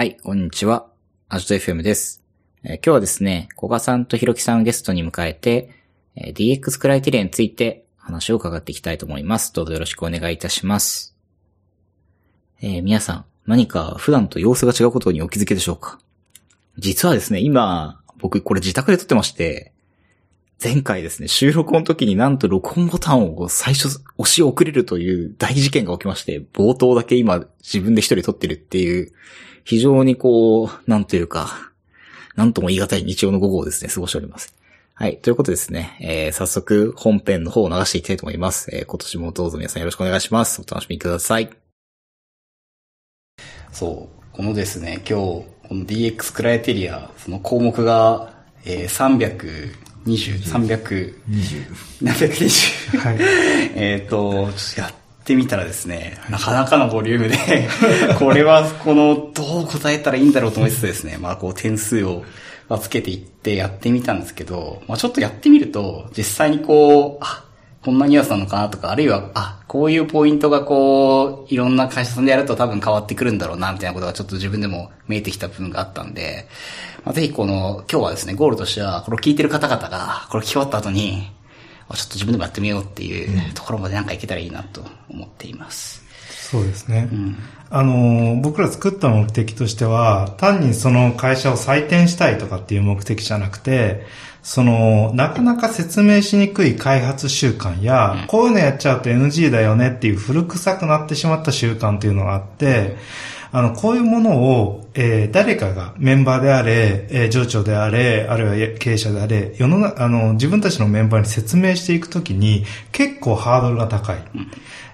はい、こんにちは。アジト FM です。えー今日はですね、古賀さんとひろきさんをゲストに迎えて、えー DX クライテリアについて話を伺っていきたいと思います。どうぞよろしくお願いいたします。えー皆さん、何か普段と様子が違うことにお気づきでしょうか？実はですね、今、僕これ自宅で撮ってまして、前回ですね、収録の時になんと録音ボタンを最初押し遅れるという大事件が起きまして、冒頭だけ今自分で一人撮ってるっていう、非常にこう、なんというか、なんとも言い難い日曜の午後をですね、過ごしております。はい。ということでですね、えー、早速本編の方を流していきたいと思います。えー、今年もどうぞ皆さんよろしくお願いします。お楽しみください。そう、このですね、今日、この DX クライテリア、その項目が、えー、320、300、720。はい。えっと、ちょっとやっってみたらですね、なかなかのボリュームで、これは、この、どう答えたらいいんだろうと思いつつですね、まあ、こう、点数をまつけていってやってみたんですけど、まあ、ちょっとやってみると、実際にこう、あ、こんなニュアンスなのかなとか、あるいは、あ、こういうポイントがこう、いろんな会社さんでやると多分変わってくるんだろうな、みたいなことがちょっと自分でも見えてきた部分があったんで、まあ、ぜひこの、今日はですね、ゴールとしては、これを聞いてる方々が、これ聞き終わった後に、ちょっと自分でもやってみようっていうところまでなんかいけたらいいなと思っています。そうですね。うん。あのー、僕ら作った目的としては、単にその会社を採点したいとかっていう目的じゃなくて、その、なかなか説明しにくい開発習慣や、こういうのやっちゃうと NG だよねっていう古臭くなってしまった習慣っていうのがあって、あの、こういうものを、えー誰かがメンバーであれ、えー上長であれ、あるいは経営者であれ、世の中、あの、自分たちのメンバーに説明していくときに、結構ハードルが高い。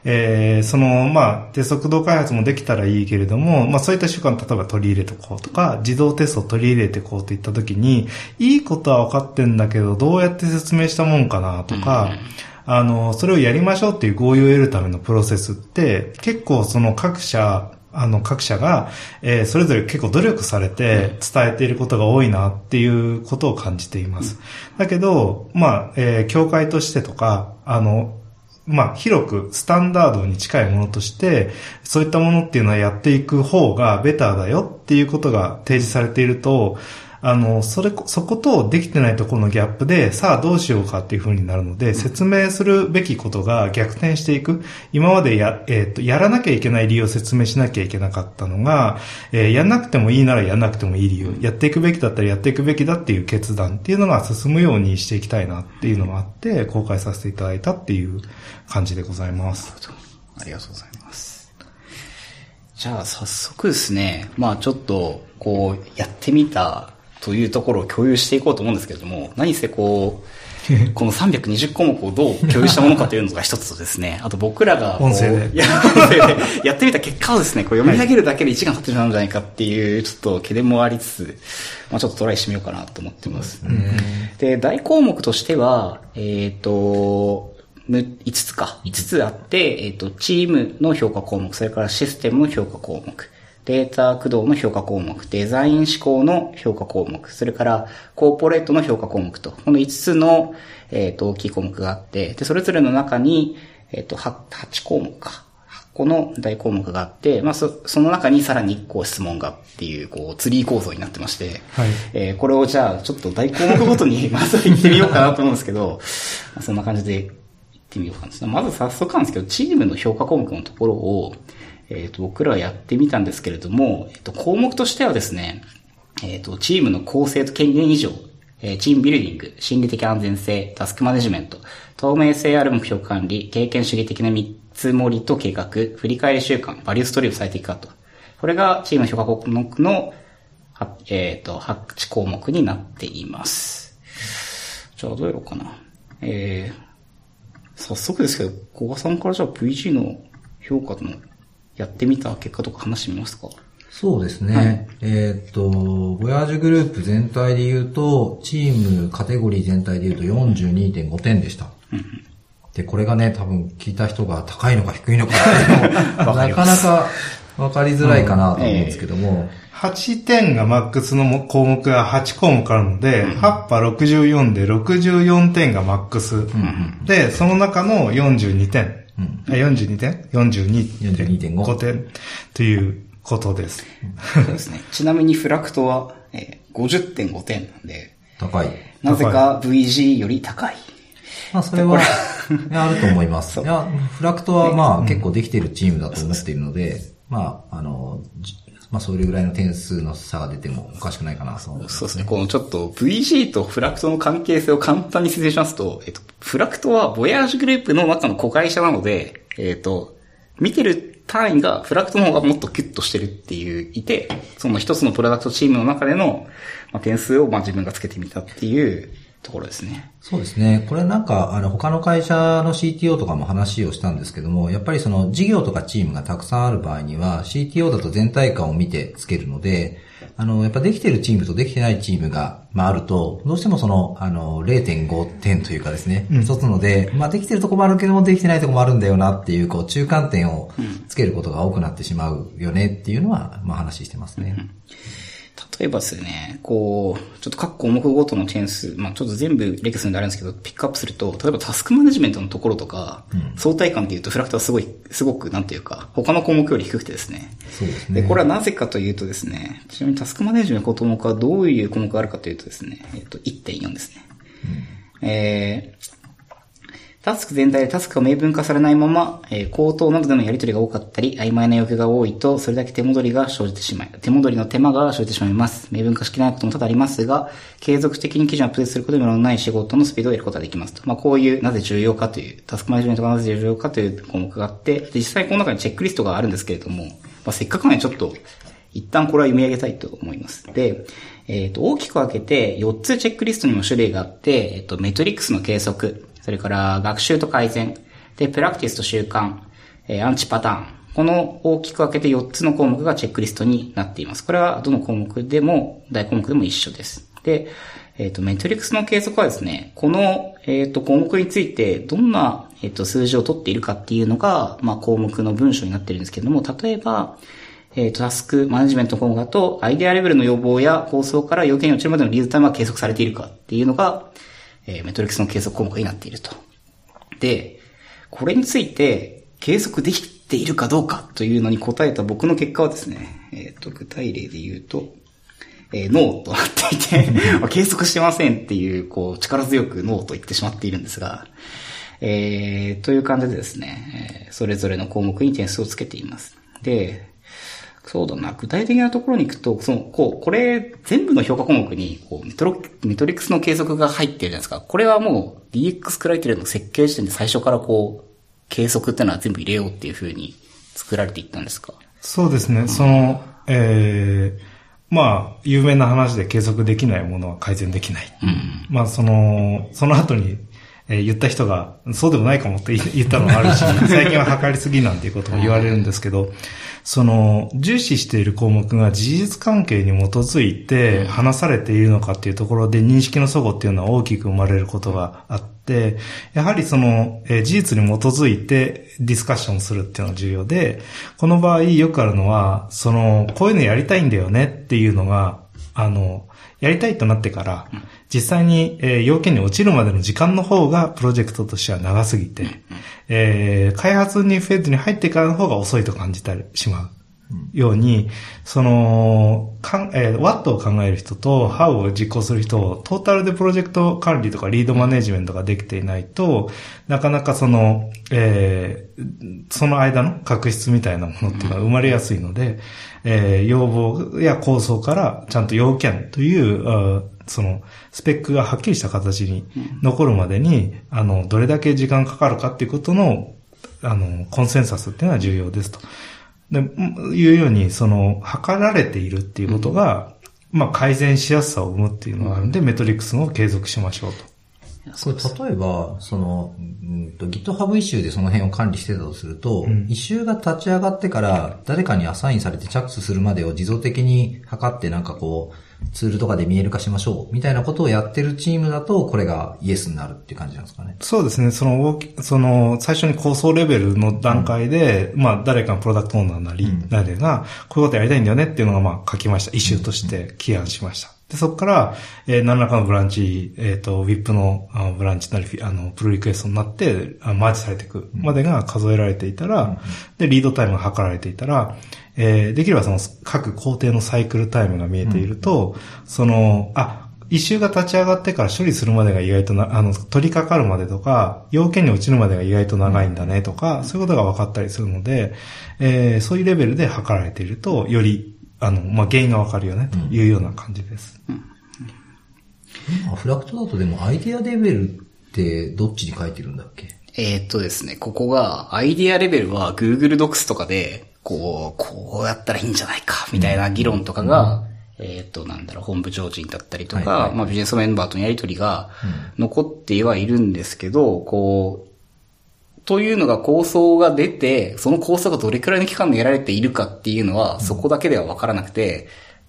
えーその、まあ、低速度開発もできたらいいけれども、まあそういった習慣を例えば取り入れていこうとか、自動テストを取り入れていこうといったときに、いいことは分かってんだけど、どうやって説明したもんかなとか、あの、それをやりましょうっていう合意を得るためのプロセスって、結構その各社、あの各社が、えーそれぞれ結構努力されて伝えていることが多いなっていうことを感じています。だけど、まあ、えー協会としてとか、あの、まあ、広くスタンダードに近いものとして、そういったものっていうのはやっていく方がベターだよっていうことが提示されていると、あの、それこ、そことできてないところのギャップで、さあどうしようかっていう風になるので、説明するべきことが逆転していく。今までや、えっ、と、やらなきゃいけない理由を説明しなきゃいけなかったのが、えーやんなくてもいいならやんなくてもいい理由、やっていくべきだったらやっていくべきだっていう決断っていうのが進むようにしていきたいなっていうのがあって、公開させていただいたっていう感じでございます。ありがとうございます。じゃあ早速ですね、まあちょっとこうやってみたというところを共有していこうと思うんですけれども、何せこう、この320項目をどう共有したものかというのが一つとですね、あと僕らがこう音声でいやってみた結果をですね、こう読み上げるだけで1時間経ってしまうんじゃないかっていう、ちょっと懸念もありつつ、まあちょっとトライしてみようかなと思ってます。で、大項目としては、えっ、と、む5つか。5つあって、えっ、と、チームの評価項目、それからシステムの評価項目、データ駆動の評価項目、デザイン思考の評価項目、それからコーポレートの評価項目と、この5つの、えっ、と、大きい項目があって、で、それぞれの中に、えっ、と、8, 8項目か。8個の大項目があって、まあ、そ、その中にさらに1個質問がっていう、こう、ツリー構造になってまして、はいえーこれをじゃあ、ちょっと大項目ごとに、まずは行ってみようかなと思うんですけど、まあそんな感じで行ってみようかな。まず早速なんですけど、チームの評価項目のところを、えっ、と、僕らはやってみたんですけれども、えっ、と、項目としてはですね、えっ、と、チームの構成と権限以上、えチームビルディング、心理的安全性、タスクマネジメント、透明性ある目標管理、経験主義的な見積もりと計画、振り返り習慣、バリューストリーム最適化と。これがチーム評価項目の、えっ、と、8項目になっています。じゃあ、どうやろうかな。えー、早速ですけど、小賀さんからじゃあ VG の評価のやってみた結果とか話してみますか？そうですね。はいえーっと、ボヤージュグループ全体で言うと、チームカテゴリー全体で言うと42.5点でした。で、これがね、多分聞いた人が高いのか低いのかっていうのも なかなか分かりづらいかなと思うんですけども、8点がマックスの項目が8項目あるので、8波64で64点がマックス。で、その中の42点。あ42点 ?42.5 42.5点ということです。そうですね。ちなみにフラクトは、えー50.5点なんで、高い。なぜか VG より高い。まあ、それは、あると思います。いや、フラクトはまあ、結構できているチームだと思っているので、まあ、あの、じまあ、それぐらいの点数の差が出てもおかしくないかな、そうそうですね。このちょっと VG とフラクトの関係性を簡単に説明しますと、えっと、フラクトはボヤージュグループの中の子会社なので、えっと、見てる単位がフラクトの方がもっとキュッとしてるっていう、いて、その一つのプロダクトチームの中での、まあ、点数をまあ自分がつけてみたっていうところですね。そうですね。これなんか、あの、他の会社の CTO とかも話をしたんですけども、やっぱりその事業とかチームがたくさんある場合には、CTO だと全体感を見てつけるので、あの、やっぱできてるチームとできてないチームが、まああると、どうしてもその、あの、0.5点というかですね、一つので、まあできてるとこもあるけども、できてないとこもあるんだよなっていう、こう、中間点をつけることが多くなってしまうよねっていうのは、まあ話してますね。例えばですね、こう、ちょっと各項目ごとの点数、まあちょっと全部レクスになるんですけど、ピックアップすると、例えばタスクマネジメントのところとか、相対感で言うとフラクトはすごい、すごく、なんていうか、他の項目より低くてですね。そうですね。で、これはなぜかというとですね、ちなみにタスクマネジメントの項目はどういう項目があるかというとですね、えっと、1.4ですね。えータスク全体でタスクが明文化されないまま、えー口頭などでのやり取りが多かったり、曖昧な要求が多いと、それだけ手戻りが生じてしまい、手戻りの手間が生じてしまいます。明文化しきれないことも多々ありますが、継続的に記事をアップデートすることで無駄のない仕事のスピードを得ることができますと。まあ、こういう、なぜ重要かという、タスクマネジメントがなぜ重要かという項目があって、で実際この中にチェックリストがあるんですけれども、まあ、せっかくなのでちょっと、一旦これは読み上げたいと思います。で、えっ、と、大きく分けて4つチェックリストにも種類があって、えっ、と、メトリックスの計測、それから学習と改善、で、プラクティスと習慣、えアンチパターン。この大きく分けて4つの項目がチェックリストになっています。これはどの項目でも、大項目でも一緒です。で、えっ、と、メトリックスの計測はですね、この、えっ、と、項目について、どんな、えっ、と、数字を取っているかっていうのが、まあ、項目の文章になってるんですけれども、例えば、えっ、と、タスクマネジメント項目だと、アイデアレベルの要望や構想から要件に落ちるまでのリードタイムが計測されているかっていうのが、えーメトリックスの計測項目になっていると。で、これについて計測できているかどうかというのに答えた僕の結果はですね、えっ、と、具体例で言うと、えーノーとなっていて、計測してませんっていう、こう、力強くノーと言ってしまっているんですが、えー、という感じでですね、えーそれぞれの項目に点数をつけています。で、そうだな、具体的なところに行くと、その、こう、これ、全部の評価項目に、こう、メトロ、メトリックスの計測が入ってるじゃないですか。これはもう、DX クライテリアの設計時点で最初からこう、計測ってのは全部入れようっていう風に作られていったんですか？そうですね。その、えー、まあ、有名な話で計測できないものは改善できない。まあ、その、その後に、えー言った人が、そうでもないかもって言言ったのもあるし、最近は測りすぎなんていうことも言われるんですけど、その、重視している項目が事実関係に基づいて話されているのかっていうところで認識の齟齬っていうのは大きく生まれることがあって、やはりその、えー事実に基づいてディスカッションするっていうのが重要で、この場合よくあるのは、その、こういうのやりたいんだよねっていうのが、あの、やりたいとなってから、実際に、えー要件に落ちるまでの時間の方がプロジェクトとしては長すぎて、えー開発にフェーズに入ってからの方が遅いと感じたりしまう。ように、その、かん、えー、what を考える人と how を実行する人をトータルでプロジェクト管理とかリードマネジメントができていないと、なかなかその、えーその間の確執みたいなものっていうのは生まれやすいので、えー要望や構想からちゃんと要件という、その、スペックがはっきりした形に残るまでに、あの、どれだけ時間かかるかっていうことの、あの、コンセンサスっていうのは重要ですと。で、うんいうように、その、測られているっていうことが、まあ、改善しやすさを生むっていうのがあるんで、メトリックスを継続しましょうと。これ例えば、その、うんと GitHub イシューでその辺を管理してたとすると、ん。イシューが立ち上がってから誰かにアサインされて着手するまでを自動的に測ってなんかこう、ツールとかで見える化しましょうみたいなことをやってるチームだと、これがイエスになるっていう感じなんですかね。そうですね。そのその、最初に構想レベルの段階で、まあ、誰かのプロダクトオーナーなり、うん誰が、こういうことやりたいんだよねっていうのが、まあ、書きました。イシューとして起案しました。で、そこから、えー何らかのブランチ、えっ、と、WIP のあのブランチなり、あの、プルリクエストになって、あマージされていくまでが数えられていたら、で、リードタイムが測られていたら、えーできればその各工程のサイクルタイムが見えていると、その、あ、一周が立ち上がってから処理するまでが意外とな、あの、取り掛かるまでとか、要件に落ちるまでが意外と長いんだねとか、そういうことが分かったりするので、えーそういうレベルで測られていると、より、あの、まあ、原因が分かるよね、というような感じです。あフラクトだとでもアイデアレベルってどっちに書いてるんだっけ？えーっとですね、ここが、アイディアレベルは Google Docs とかで、こう、こうやったらいいんじゃないか、みたいな議論とかが、えーっと、なんだろう、本部上人だったりとか、はい。はい。まあビジネスメンバーとのやりとりが残ってはいるんですけど、こう、というのが構想が出て、その構想がどれくらいの期間でやられているかっていうのは、そこだけではわからなくて、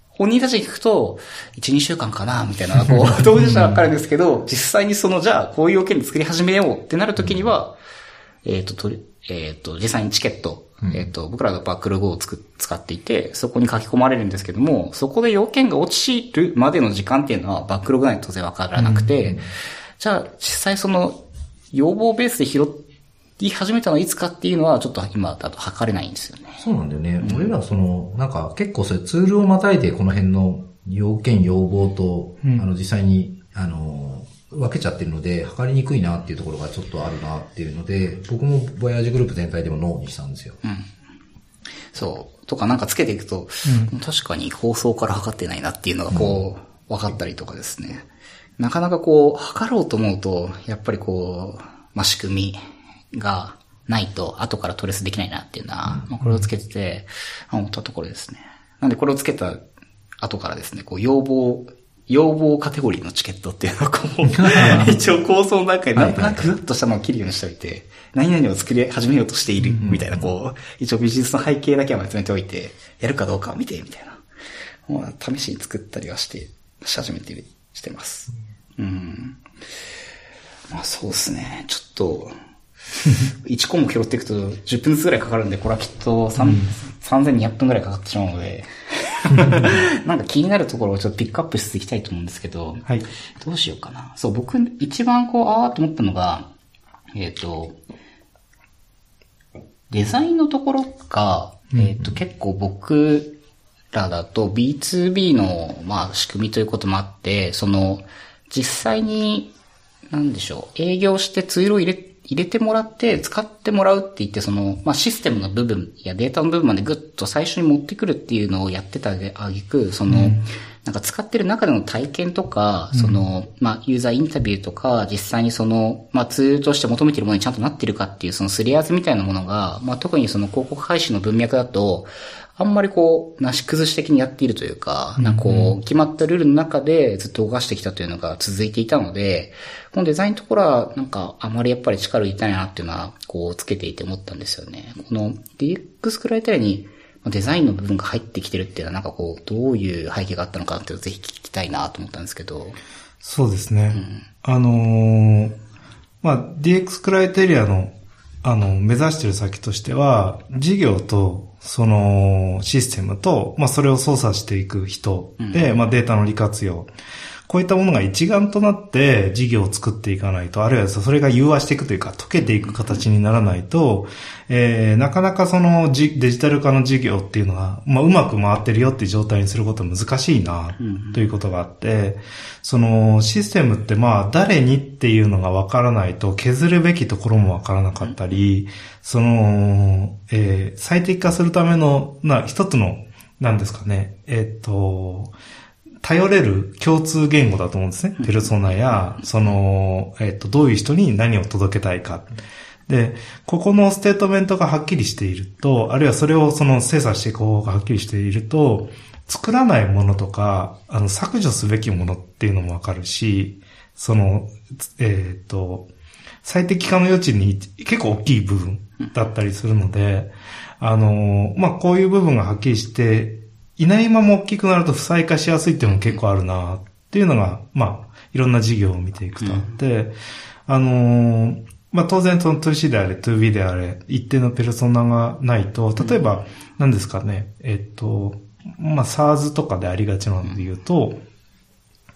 本人たちに聞くと、1、2週間かな、みたいな、こう、当事者はわかるんですけど、実際にその、じゃあ、こういう要件で作り始めようってなるときには、えっ、と、とり、えっ、と、実際にチケット、えっ、と、僕らがバックログをつく使っていて、そこに書き込まれるんですけども、そこで要件が落ちるまでの時間っていうのは、バックログないと当然わからなくて、じゃあ、実際その、要望ベースで拾い始めたのはいつかっていうのは、ちょっと今だと測れないんですよね。そうなんだよね。俺らその、なんか結構それツールをまたいでこの辺の要件要望と、うんあの実際に、あの、分けちゃってるので、測りにくいなっていうところがちょっとあるなっていうので、僕もボヤージュグループ全体でもノーにしたんですよ。そう。とかなんかつけていくと、確かに放送から測ってないなっていうのがこう、分かったりとかですね。なかなかこう、測ろうと思うと、やっぱりこう、まあ、仕組みがないと、後からトレースできないなっていうのは、まあ、これをつけてて、あ思ったところですね。なんでこれをつけた後からですね、こう、要望、要望カテゴリーのチケットっていうのをこう、一応構想の中でなんとなくふっとしたのを切るようにしておいて、何々を作り始めようとしているみたいな、こう、一応ビジネスの背景だけはまとめておいて、やるかどうかを見て、みたいな。試しに作ったりはして、し始めてる、してます。うん。まあそうですね。ちょっと、1項目拾っていくと10分ずつぐらいかかるんで、これはきっと3 3200分ぐらいかかってしまうので、なんか気になるところをちょっとピックアップしていきたいと思うんですけど、はい。どうしようかな。そう、僕、一番こう、あーと思ったのが、えっ、と、デザインのところが、えっ、と、結構僕らだと B2B の、まあ、仕組みということもあって、その、実際に、なんでしょう、営業してツールを入れ、入れてもらって、使ってもらうって言って、その、まあ、システムの部分やデータの部分までぐっと最初に持ってくるっていうのをやってたあげく、その、なんか使ってる中での体験とか、その、まあ、ユーザーインタビューとか、実際にその、まあ、ツールとして求めてるものにちゃんとなってるかっていう、そのすり合わせみたいなものが、まあ、特にその広告配信の文脈だと、あんまりこう、なし崩し的にやっているというか、なんかこう、決まったルールの中でずっと動かしてきたというのが続いていたので、このデザインのところは、なんか、あまりやっぱり力を入れたいなっていうのは、こう、つけていて思ったんですよね。この DX クライテリアに、まあデザインの部分が入ってきてるっていうのは、なんかこう、どういう背景があったのかなっていうのをぜひ聞きたいなと思ったんですけど。そうですね。あのーまあ、DX クライテリアの、あの、目指してる先としては、事業と、その、システムと、まあ、それを操作していく人で、まあ、データの利活用。こういったものが一丸となって事業を作っていかないと、あるいはそれが融和していくというか、溶けていく形にならないと、えー、なかなかそのじデジタル化の事業っていうのが、まあ、うまく回ってるよっていう状態にすることは難しいな、ということがあって、そのシステムってまあ、誰にっていうのがわからないと削るべきところもわからなかったり、その、えー、最適化するための、な、一つの、なんですかね、えっ、と、頼れる共通言語だと思うんですね。ペルソナや、その、えっ、と、どういう人に何を届けたいか。で、ここのステートメントがはっきりしていると、あるいはそれをその精査していく方法がはっきりしていると、作らないものとか、あの、削除すべきものっていうのもわかるし、その、えっ、と、最適化の余地に結構大きい部分だったりするので、あの、まあ、こういう部分がはっきりして、いないまま大きくなると負債化しやすいっていうのも結構あるなっていうのが、まあ、いろんな事業を見ていくとあって、あのーまあ、当然その 2C であれ 2B であれ、一定のペルソナがないと、例えば、何ですかね、えっと、まあ、SARS とかでありがちなので言うと、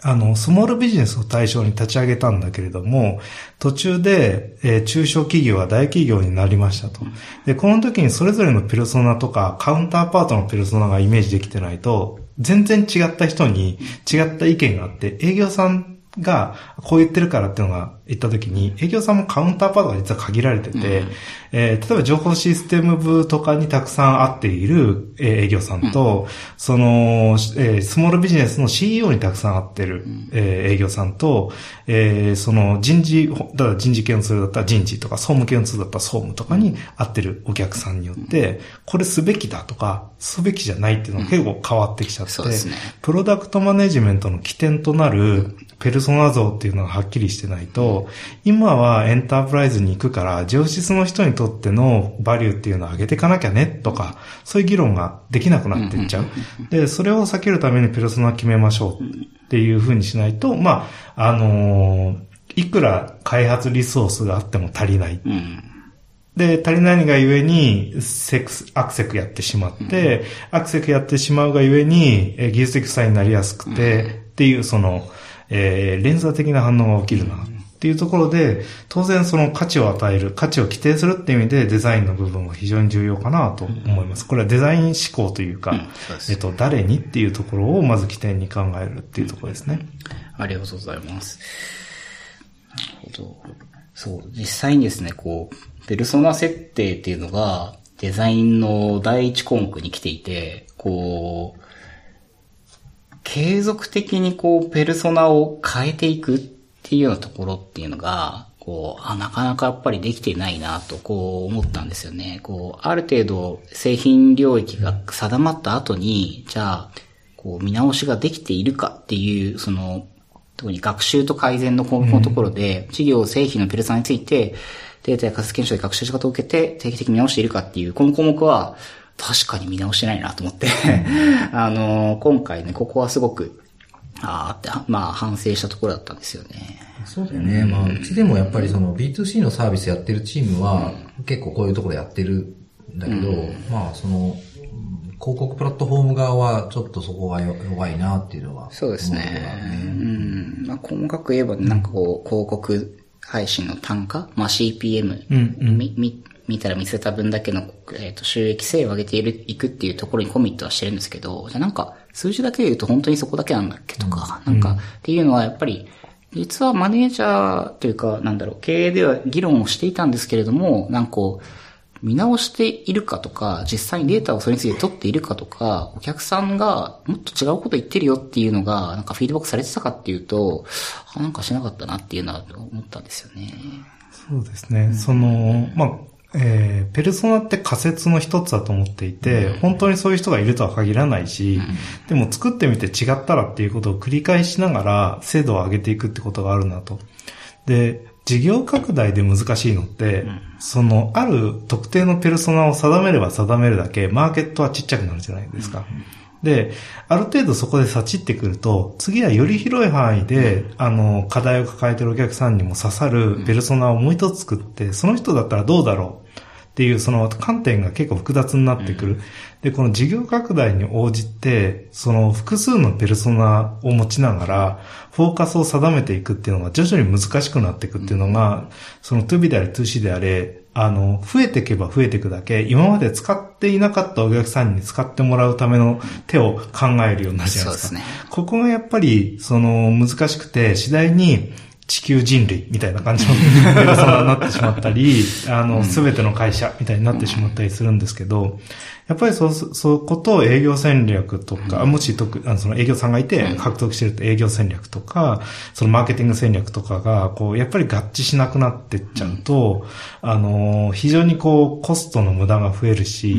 あの、スモールビジネスを対象に立ち上げたんだけれども、途中で、えー中小企業は大企業になりましたと。で、この時にそれぞれのペルソナとか、カウンターパートのペルソナがイメージできてないと、全然違った人に違った意見があって、営業さんがこう言ってるからっていうのが言った時に、営業さんもカウンターパートが実は限られてて、えー例えば情報システム部とかにたくさん会っているえー営業さんと、その、えースモールビジネスの CEO にたくさん会ってる、えー営業さんと、えーその人事、だから人事系のツールだったら人事とか、総務系のツールだったら総務とかに会ってるお客さんによって、これすべきだとか、すべきじゃないっていうのが結構変わってきちゃって、そうですね。プロダクトマネジメントの起点となるペルソナ像っていうのがはっきりしてないと、今はエンタープライズに行くから、上質の人にとってのバリューっていうのを上げていかなきゃねとか、そういう議論ができなくなっていっちゃう。で、それを避けるためにペルソナ決めましょうっていうふうにしないと、まあ、あのーいくら開発リソースがあっても足りない。うん。で、足りないがゆえに、セクス、アクセクやってしまって、アクセクやってしまうがゆえに、えー技術的負債になりやすくて、っていう、その、えー連鎖的な反応が起きるな。っていうところで、当然その価値を与える、価値を規定するっていう意味でデザインの部分は非常に重要かなと思います。これはデザイン思考というか、そうですえっと、誰にっていうところをまず起点に考えるっていうところですね。ありがとうございます。なるほど。そう、実際にですね、こう、ペルソナ設定っていうのが、デザインの第一項目に来ていて、こう、継続的にこう、ペルソナを変えていくっていうようなところっていうのが、こう、あ、なかなかやっぱりできてないなと、こう思ったんですよね。こう、ある程度製品領域が定まった後に、じゃあ、こう見直しができているかっていう、その、特に学習と改善の項目のところで、事業製品のペルソナについて、データや仮説検証で学習し方を受けて定期的に見直しているかっていう、この項目は、確かに見直してないなと思って、あの、今回ね、ここはすごく、あーって、まあ反省したところだったんですよね。そうだよね。まあ、うちでもやっぱりその B2C のサービスやってるチームは、結構こういうところやってるんだけど、まあ、その、うん広告プラットフォーム側はちょっとそこがよ弱いなっていうのは。そうですね。うん。まあ、細かく言えば、なんかこう、広告配信の単価？まあ、CPM、うんうん。み、み、見たら見せた分だけの、えっ、と、収益性を上げている、いくっていうところにコミットはしてるんですけど、じゃあなんか、数字だけで言うと本当にそこだけなんだっけとか、なんか、っていうのはやっぱり、実はマネージャーというか、なんだろう、経営では議論をしていたんですけれども、なんかこう、見直しているかとか、実際にデータをそれについて取っているかとか、お客さんがもっと違うこと言ってるよっていうのが、なんかフィードバックされてたかっていうと、なんかしなかったなっていうのは思ったんですよね。そうですね。その、まあ、えーペルソナって仮説の一つだと思っていて、本当にそういう人がいるとは限らないし、でも作ってみて違ったらっていうことを繰り返しながら精度を上げていくってことがあるなと。で、事業拡大で難しいのって、その、ある特定のペルソナを定めれば定めるだけ、マーケットはちっちゃくなるじゃないですか。で、ある程度そこで立ちってくると、次はより広い範囲で、あの、課題を抱えてるお客さんにも刺さるペルソナをもう一つ作って、その人だったらどうだろうっていう、その観点が結構複雑になってくる。で、この事業拡大に応じて、その複数のペルソナを持ちながら、フォーカスを定めていくっていうのが徐々に難しくなっていくっていうのが、その 2B であれ 2C であれ、あの、増えていけば増えていくだけ、今まで使っていなかったお客さんに使ってもらうための手を考えるようになるじゃないですか。そうですねここがやっぱり、その、難しくて、次第に、地球人類みたいな感じのペルソナになってしまったり、あの、すべての会社みたいになってしまったりするんですけど、やっぱりそう、そこと営業戦略とか、もし特、あのその営業さんがいて獲得してると営業戦略とか、そのマーケティング戦略とかが、こう、やっぱり合致しなくなってっちゃうと、あの、非常にこう、コストの無駄が増えるし、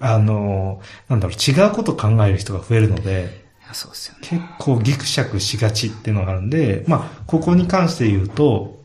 あの、なんだろう、違うことを考える人が増えるので、そうですよね。結構ギクシャクしがちっていうのがあるんで、まあ、ここに関して言うと、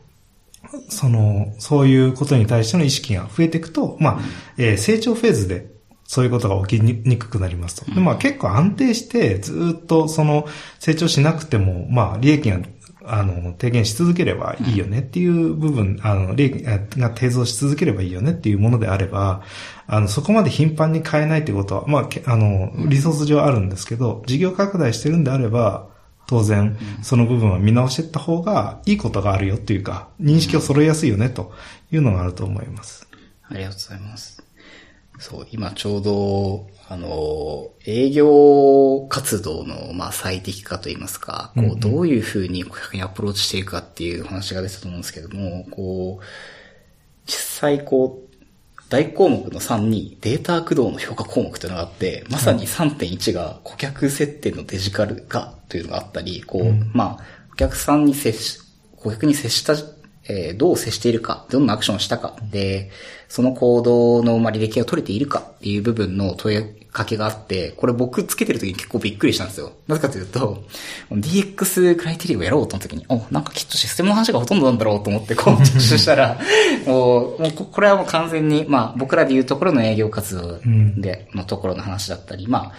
その、そういうことに対しての意識が増えていくと、まあ、えー成長フェーズでそういうことが起きにくくなりますと。で、まあ結構安定してずっとその成長しなくても、まあ利益が、あの、低減し続ければいいよねっていう部分、あの、利益が低増し続ければいいよねっていうものであれば、あの、そこまで頻繁に変えないってことは、まあ、けあの、リソース上あるんですけど、事業拡大してるんであれば、当然、その部分は見直していった方がいいことがあるよっていうか、認識を揃えやすいよねというのがあると思います。ありがとうございます。そう、今ちょうど、あの、営業活動の、まあ、最適化といいますか、こう、どういうふうに顧客にアプローチしていくかっていう話が出てたと思うんですけども、こう、実際こう、大項目の3にデータ駆動の評価項目というのがあって、まさに3.1が顧客設定のデジカル化というのがあったり、こう、まあ、お客さんに接し、顧客に接した、えーどう接しているか、どんなアクションをしたか、で、その行動のまあ履歴が取れているかっていう部分の問いかけがあって、これ僕つけてる時に結構びっくりしたんですよ。なぜかというと、DX クライテリアをやろうと思った時に、お、なんかきっとシステムの話がほとんどなんだろうと思って、こう、着手したら、もうもうここれはもう完全に、まあ僕らで言うところの営業活動で、のところの話だったり、まあ、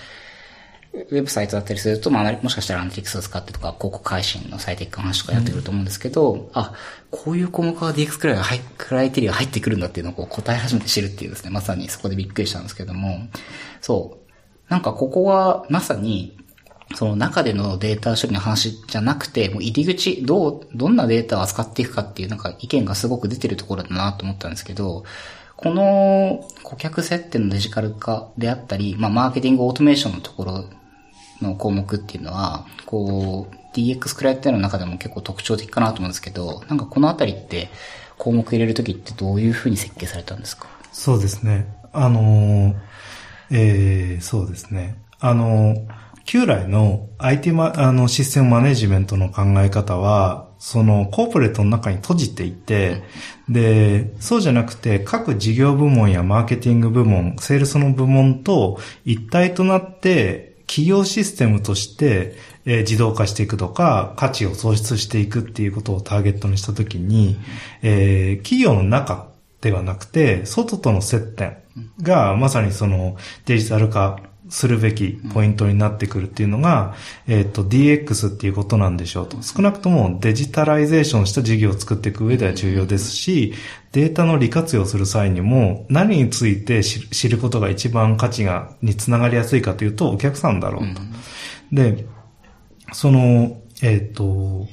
ウェブサイトだったりすると、まあ、もしかしたらアナリティクスを使ってとか、広告配信の最適化の話とかやってくると思うんですけど、あ、こういう項目が DX クライが入クライテリアが入ってくるんだっていうのをこう答え始めて知るっていうですね、まさにそこでびっくりしたんですけども、そう。なんかここはまさに、その中でのデータ処理の話じゃなくて、もう入り口、どう、どんなデータを扱っていくかっていうなんか意見がすごく出てるところだなと思ったんですけど、この顧客設定のデジカル化であったり、まあマーケティングオートメーションのところの項目っていうのは、こう、DX クライテリアの中でも結構特徴的かなと思うんですけど、なんかこのあたりって項目入れるときってどういうふうに設計されたんですか？そうですね。あのーえーそうですね。あの旧来の IT マあのシステムマネジメントの考え方は、そのコーポレートの中に閉じていて、で、そうじゃなくて各事業部門やマーケティング部門、セールスの部門と一体となって企業システムとして、えー自動化していくとか、価値を創出していくっていうことをターゲットにしたときに、えー企業の中ではなくて、外との接点がまさにそのデジタル化するべきポイントになってくるっていうのが、えっ、と、DX っていうことなんでしょうと。少なくとも digitalization した事業を作っていく上では重要ですし、データの利活用する際にも何について知知ることが一番価値が、につながりやすいかというと、お客さんだろうと。で、その、えっ、と、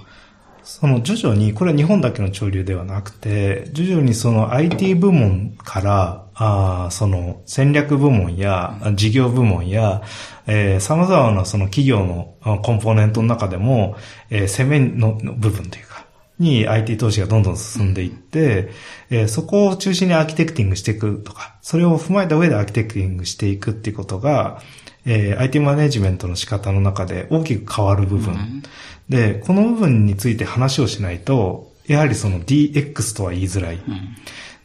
その徐々に、これは日本だけの潮流ではなくて、徐々にその IT 部門から、あーその戦略部門やあ事業部門や、えー様々なその企業のあコンポーネントの中でも、えー攻めのの部分というか、に IT 投資がどんどん進んでいって、えーそこを中心にアーキテクティングしていくとか、それを踏まえた上でアーキテクティングしていくっていうことが、えー IT マネジメントの仕方の中で大きく変わる部分。で、この部分について話をしないと、やはりその DX とは言いづらい。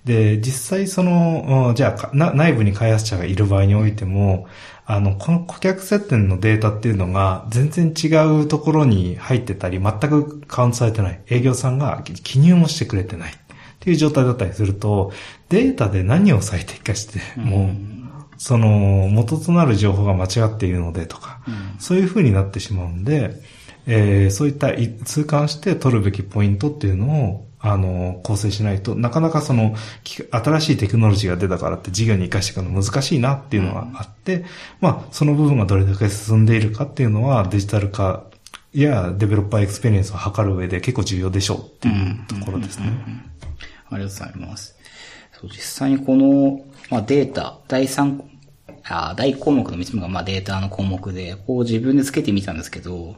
で、実際その、うんじゃあ内部に開発者がいる場合においても、あの、この顧客接点のデータっていうのが全然違うところに入ってたり、全くカウントされてない。営業さんが記入もしてくれてない。っていう状態だったりすると、データで何を最適化しても、その元となる情報が間違っているのでとか、そういう風になってしまうんで、えーそういったい痛感して取るべきポイントっていうのを、あの、構成しないと、なかなかその、き新しいテクノロジーが出たからって事業に活かしていくの難しいなっていうのがあって、まあ、その部分がどれだけ進んでいるかっていうのはデジタル化や developer experience を図る上で結構重要でしょうっていうところですね。ありがとうございます。そう実際にこの、まあ、データ、第3、あ第項目の3つ目がまあデータの項目で、こう自分でつけてみたんですけど、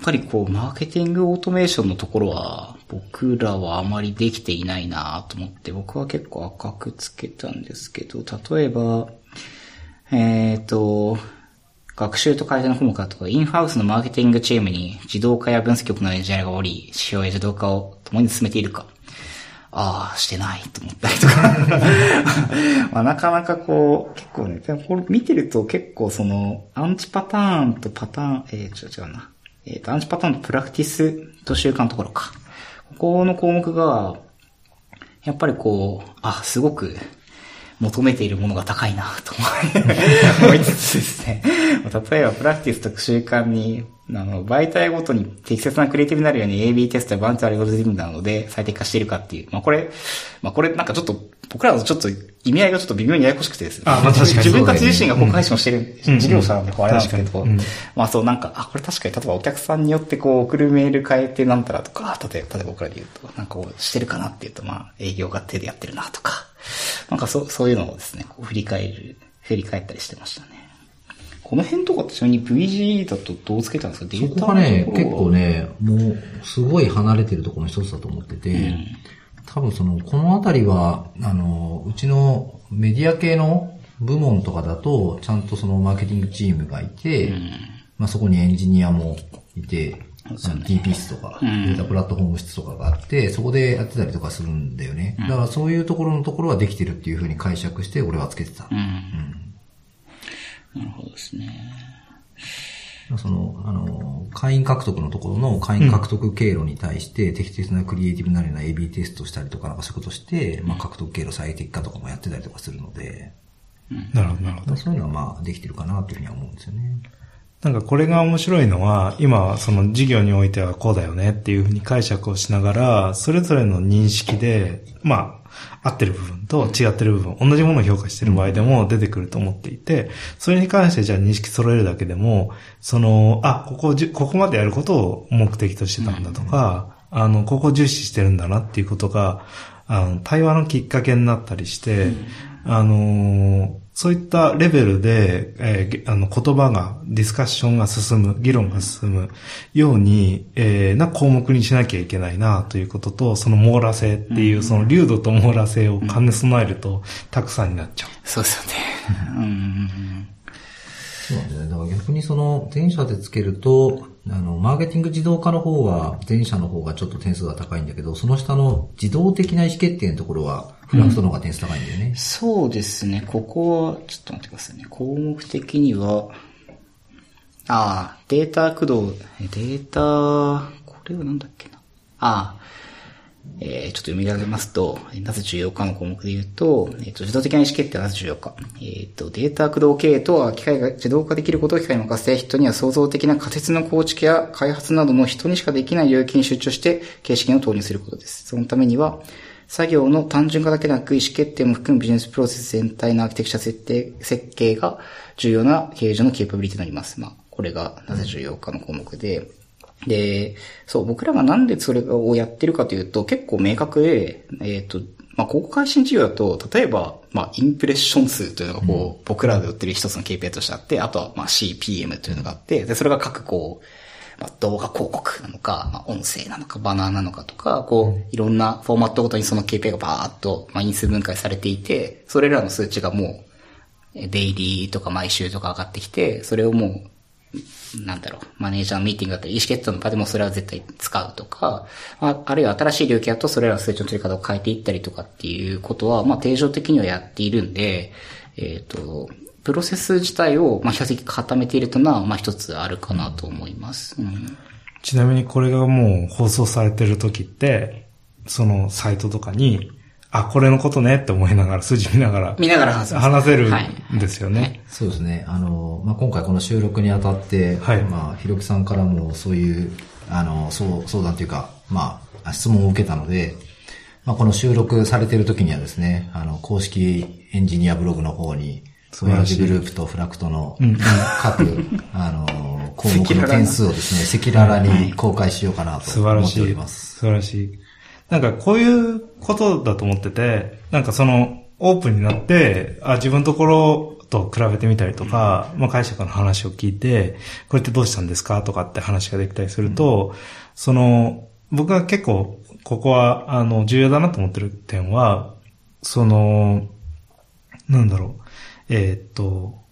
っぱりこう、マーケティングオートメーションのところは、僕らはあまりできていないなと思って、僕は結構赤くつけたんですけど、例えば、えっ、と、学習と改善の項目だと、インハウスのマーケティングチームに自動化や分析局のエンジニアがおり、指標や自動化を共に進めているか。ああ、してないと思ったりとか。まあ、なかなかこう、結構ね、これ見てると結構その、アンチパターンとパターン、えー、ちょっと違うな。えっ、と、アンチパターンとプラクティスと習慣のところか。ここの項目が、やっぱりこう、あ、すごく、求めているものが高いなと思いつつですね。例えば、プラクティスと習慣にあの、媒体ごとに適切なクリエイティブになるように AB テストやバンチアルゴリズムなので最適化しているかっていう。まあこれ、まあこれなんかちょっと、僕らのちょっと意味合いがちょっと微妙にややこしくてですね。あまあ確かに自分たち自身が公開信をしてるうん事業者なんでこうあれなんですけど、うんまあそうなんか、あ、これ確かに例えばお客さんによってこう送るメール変えてなんたらとか、例えば、例えば僕らで言うと、なんかこうしてるかなっていうと、まあ営業が手でやってるなとか、なんかそう、そういうのをですね、こう振り返る、振り返ったりしてましたね。この辺とかってちなみに VG だとどうつけたんですか？デそータこがね、結構ね、もう、すごい離れてるところの一つだと思ってて、多分その、このあたりは、あの、うちのメディア系の部門とかだと、ちゃんとそのマーケティングチームがいて、まあそこにエンジニアもいて、DP 室とか、データプラットフォーム室とかがあって、そこでやってたりとかするんだよね。だからそういうところのところはできてるっていうふうに解釈して、俺はつけてた。なるほどですね。その、あの、会員獲得のところの会員獲得経路に対して適切なクリエイティブになるような AB テストしたりとかなんかそういうことして、まあ獲得経路最適化とかもやってたりとかするので、なるほど、なるほど。そういうのはまあできてるかなというふうには思うんですよね。なんかこれが面白いのは、今、その事業においてはこうだよねっていうふうに解釈をしながら、それぞれの認識で、まあ、合ってる部分と違ってる部分、同じものを評価してる場合でも出てくると思っていて、それに関してじゃあ認識揃えるだけでも、その、あ、ここここまでやることを目的としてたんだとか、あの、ここを重視してるんだなっていうことが、あの、対話のきっかけになったりして、あのーそういったレベルで、えーげあの、言葉が、ディスカッションが進む、議論が進むように、えーな項目にしなきゃいけないな、ということと、その網羅性っていう、その流度と網羅性を兼ね備えると、たくさんになっちゃう。そうですよね。うん。そうなんだよね。だから逆にその前者でつけると、あの、マーケティング自動化の方は前者の方がちょっと点数が高いんだけど、その下の自動的な意思決定のところは、フラクトの方が点数高いんだよね。そうですね。ここは、ちょっと待ってくださいね。項目的には、ああ、データ駆動、データ、これはなんだっけな。ああ、えー、ちょっと読み上げますと、なぜ重要かの項目で言うと、えっ、と、自動的な意思決定はなぜ重要か。えっ、と、データ駆動経営とは、機械が自動化できることを機械に任せ、人には創造的な仮説の構築や開発などの人にしかできない領域に集中して、形式を投入することです。そのためには、作業の単純化だけでなく、意思決定も含むビジネスプロセス全体のアーキテクチャ設定、設計が重要な経営上のケーパビリティになります。まあ、これがなぜ重要かの項目で、で、そう、僕らがなんでそれをやってるかというと、結構明確で、えっ、と、まあ、広告配信事業だと、例えば、まあ、インプレッション数というのがこう、僕らで売ってる一つの KPI としてあって、あとは、まあ、CPM というのがあって、で、それが各こう、まあ、動画広告なのか、まあ、音声なのか、バナーなのかとか、こう、いろんなフォーマットごとにその KPI がバーっと、まあ、因数分解されていて、それらの数値がもう、デイリーとか毎週とか上がってきて、それをもう、なんだろう、マネージャーのミーティングだったり、意思決定の場でもそれは絶対使うとか、ああるいは新しい領域だとそれらの数値の取り方を変えていったりとかっていうことは、まあ定常的にはやっているんで、えっ、と、プロセス自体を、まあ比較的固めているというのは、まあ一つあるかなと思います。うん。ちなみにこれがもう放送されてる時って、そのサイトとかに、あ、これのことねって思いながら、数字見ながら、見ながら話せます話せるはいんですよね。そうですね。あの、まあ、今回この収録にあたって、はいまあ、ひろきさんからもそういう、あの、そう相談というか、まあ、質問を受けたので、まあ、この収録されている時にはですね、あの、公式エンジニアブログの方に、親父グループとフラクトのうんうん各、あの、項目の点数をですね、赤裸々に公開しようかなと素晴思ってらしい。おります。素晴らしい。なんかこういうことだと思ってて、なんかそのオープンになって、あ、自分のところと比べてみたりとか、まあ解釈の話を聞いて、これってどうしたんですかとかって話ができたりすると、その、僕が結構、ここは、あの、重要だなと思ってる点は、その、なんだろう、えーっと、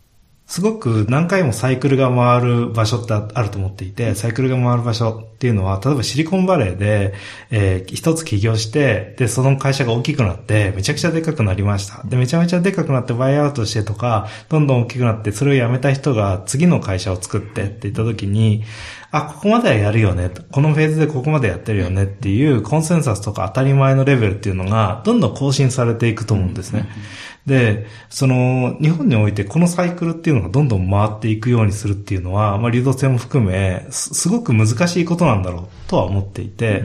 すごく何回もサイクルが回る場所ってあると思っていて、サイクルが回る場所っていうのは、例えばシリコンバレーで、えー一つ起業して、で、その会社が大きくなって、めちゃくちゃでかくなりました。で、めちゃめちゃでかくなってバイアウトしてとか、どんどん大きくなって、それを辞めた人が次の会社を作ってって言った時に、あ、ここまではやるよね。このフェーズでここまでやってるよねっていうコンセンサスとか当たり前のレベルっていうのが、どんどん更新されていくと思うんですね。で、その、日本においてこのサイクルっていうのがどんどん回っていくようにするっていうのは、まあ、流動性も含め、すすごく難しいことなんだろうとは思っていて、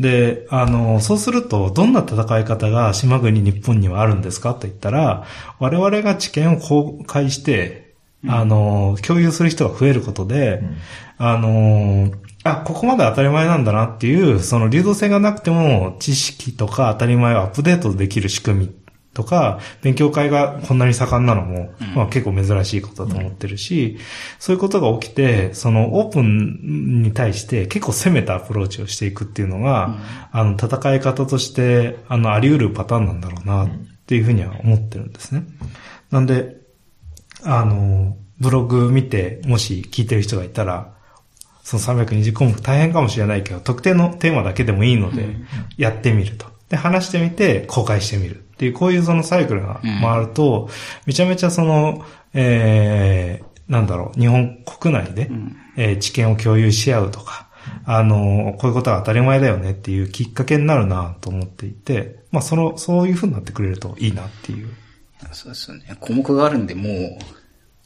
で、あの、そうすると、どんな戦い方が島国日本にはあるんですかと言ったら、我々が知見を公開して、あの、共有する人が増えることで、あの、あ、ここまで当たり前なんだなっていう、その流動性がなくても知識とか当たり前をアップデートできる仕組みとか、勉強会がこんなに盛んなのも、まあ結構珍しいことだと思ってるし、そういうことが起きて、そのオープンに対して結構攻めたアプローチをしていくっていうのが、あの戦い方として、あのあり得るパターンなんだろうなっていうふうには思ってるんですね。なんで、あの、ブログ見て、もし聞いてる人がいたら、その320項目大変かもしれないけど、特定のテーマだけでもいいので、やってみると。で、話してみて、公開してみる。っていう、こういうそのサイクルが回ると、めちゃめちゃその、えー、なんだろう、日本国内で、えー知見を共有し合うとか、あの、こういうことは当たり前だよねっていうきっかけになるなと思っていて、まあ、その、そういう風になってくれるといいなっていう。そうですよね。項目があるんで、もう、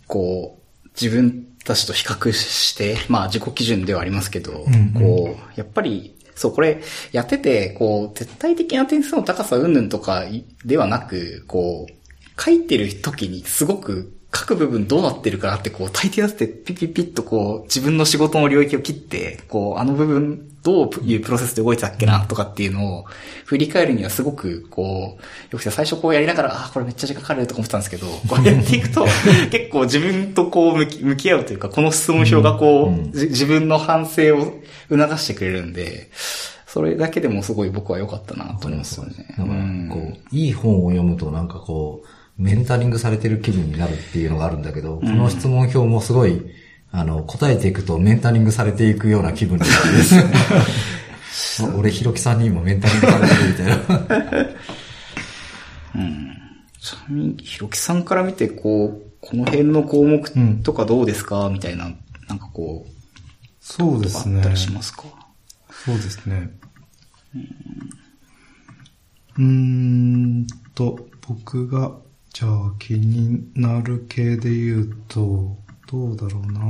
こう、自分たちと比較して、まあ自己基準ではありますけど、んこう、やっぱり、そう、これ、やってて、こう、絶対的な点数の高さ云々とかではなく、こう、書いてる時にすごく、各部分どうなってるかなって、こう、大抵だってピピピッとこう、自分の仕事の領域を切って、こう、あの部分、どういうプロセスで動いてたっけな、とかっていうのを、振り返るにはすごく、こう、よくて最初こうやりながら、あ、これめっちゃ時間かかるとか思ってたんですけど、こうやっていくと、結構自分とこう向き向き合うというか、この質問表がこう、じ自分の反省を促してくれるんで、それだけでもすごい僕は良かったなと思いますよね。だからうんこう、いい本を読むとなんかこう、メンタリングされてる気分になるっていうのがあるんだけど、この質問表もすごい、あの、答えていくとメンタリングされていくような気分になるんです。あ 俺、ひろきさんに今メンタリングされてるみたいな。ちなみに、ひろきさんから見て、こう、この辺の項目とかどうですか、みたいな、なんかこう、そうですねあったりしますか？そうですね。うーんと、僕が、じゃあ気になる系で言うと、どうだろうな。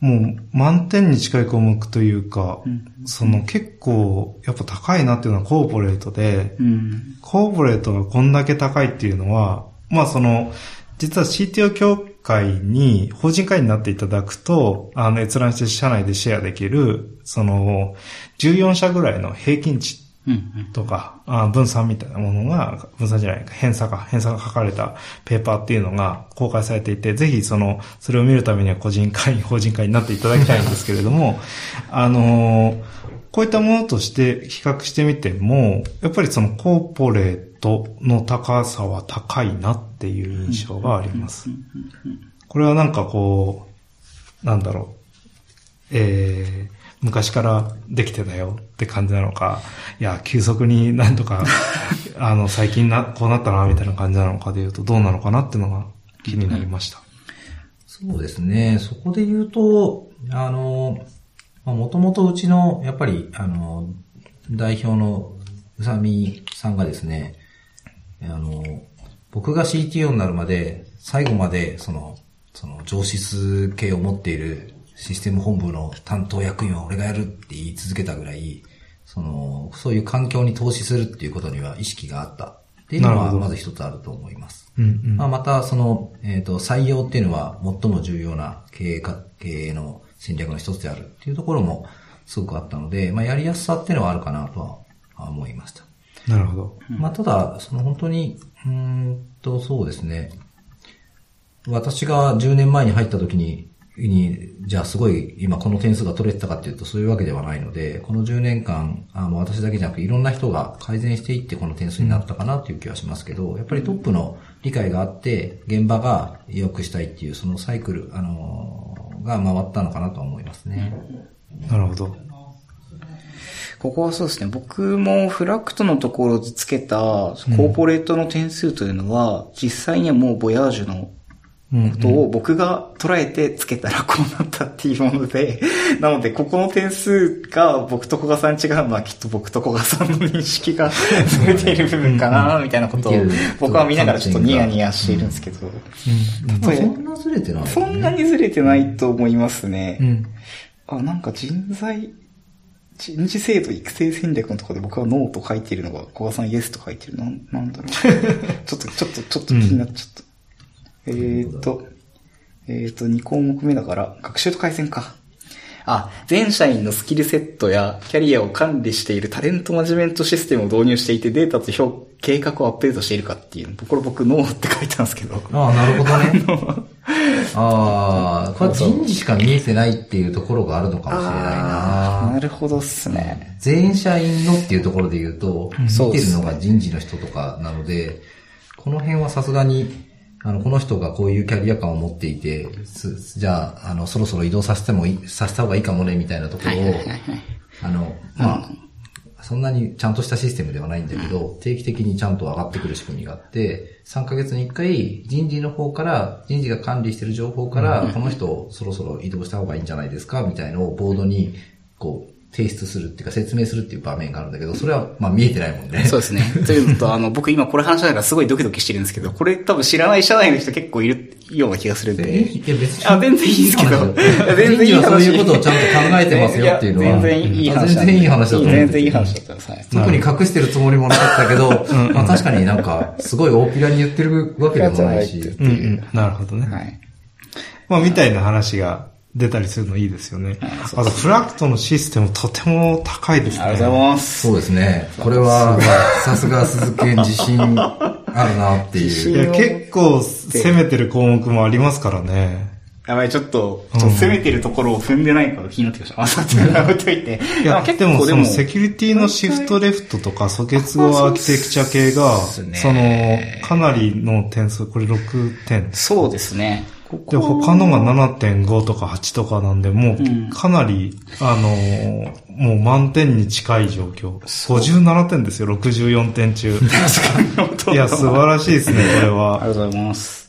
もう満点に近い項目というか、その結構やっぱ高いなっていうのはコーポレートで、うん。コーポレートがこんだけ高いっていうのは、まあその、実は CTO 協会に法人会員になっていただくと、あの閲覧して社内でシェアできる、その、14社ぐらいの平均値うん。とか、あ分散みたいなものが、分散じゃないか、偏差か、偏差が書かれたペーパーっていうのが公開されていて、ぜひその、それを見るためには個人会員、法人会員になっていただきたいんですけれども、あのーこういったものとして比較してみても、やっぱりそのコーポレートの高さは高いなっていう印象があります。これはなんかこう、なんだろう、えー、昔からできてたよって感じなのか、いや、急速になんとか、あの、最近な、こうなったな、みたいな感じなのかで言うと、どうなのかなっていうのが気になりました。そうですね。そこで言うと、あの、もともとうちの、やっぱり、あの、代表の宇佐美さんがですね、あの、僕が CTO になるまで、最後まで、その、その上質系を持っているシステム本部の担当役員は俺がやるって言い続けたぐらい、その、そういう環境に投資するっていうことには意識があったっていうのは、まず一つあると思います。うんうんまあ、また、その、えっ、と、採用っていうのは最も重要な経営か、経営の戦略の一つであるっていうところもすごくあったので、まあ、やりやすさっていうのはあるかなとは思いました。なるほど。まあ、ただ、その本当に、うーんと、そうですね。私が10年前に入った時に、に、じゃあすごい今この点数が取れてたかっていうとそういうわけではないので、この10年間、あもう私だけじゃなくていろんな人が改善していってこの点数になったかなっていう気はしますけど、やっぱりトップの理解があって、現場が良くしたいっていうそのサイクル、あのーが回ったのかなと思いますね。なるほど。ここはそうですね。僕もフラクトのところでつけたコーポレートの点数というのは、実際にはもうボヤージュのことを僕が捉えてつけたらこうなったっていうもので、なので、ここの点数が僕と古賀さん違うのはきっと僕と古賀さんの認識が ずれている部分かな、みたいなことを僕は見ながらちょっとニヤニヤしているんですけど、まあそんなずれてない、ね。そんなにずれてないと思いますね。うん。あ、なんか人材、人事制度育成戦略のところで僕はノーと書いているのが、小賀さんイエスと書いてる。なん、なんだろう。ちょっと、ちょっと、ちょっと気になっちゃった。えーっと、えーっと、2項目目だから、学習と改善か。あ、全社員のスキルセットやキャリアを管理しているタレントマネジメントシステムを導入していてデータと評計画をアップデートしているかっていう。これ僕ノーって書いたんですけど。ああ、なるほどね。ああ、これは人事しか見えてないっていうところがあるのかもしれないな。なるほどっすね。全社員のっていうところで言うと、見てるのが人事の人とかなので、この辺はさすがに、あの、この人がこういうキャリア感を持っていて、すじゃあ、あの、そろそろ移動させてもいい、させた方がいいかもね、みたいなところを、あの、まあ、そんなにちゃんとしたシステムではないんだけど、定期的にちゃんと上がってくる仕組みがあって、3ヶ月に1回人事の方から、人事が管理してる情報から、この人そろそろ移動した方がいいんじゃないですかみたいのをボードに、こう、提出するっていうか説明するっていう場面があるんだけど、それはまあ見えてないもんね。そうですね。というのと、あの、僕今これ話しながらすごいドキドキしてるんですけど、これ多分知らない社内の人結構いるような気がするんいで。や別にあ、全然いいですけど。全然いい人事はそう話。いうことをちゃんと考えてますよっていうのは。や全然いい話だ。全然いい話だと思う。全然いい話だったんです。はい。特に隠してるつもりもなかったけど、まあ確かになんか、すごい大っぴらに言ってるわけでもないし。うんうん。なるほどね。はい。まあ、みたいな話が出たりするのいいですよね。あと、フラクトのシステムとても高いですね。ありがとうございます。そうですね。これは、さすが鈴木自信あるなっていう。いや、結構攻めてる項目もありますからね。やばい、ちょっと、ちょっと攻めてるところを踏んでないから気になってきました。あ、そうって置いといて。いや、結でも構そのセキュリティのシフトレフトとか素結合アーキテクチャ系が、そのね、かなりの点数、これ6点。そうですね。ここで、他のが7.5とか8とかなんで、もうんう、かなり、あのー、もう満点に近い状況。57点ですよ、64点中。いや、素晴らしいですね、これあは。りがとうございます。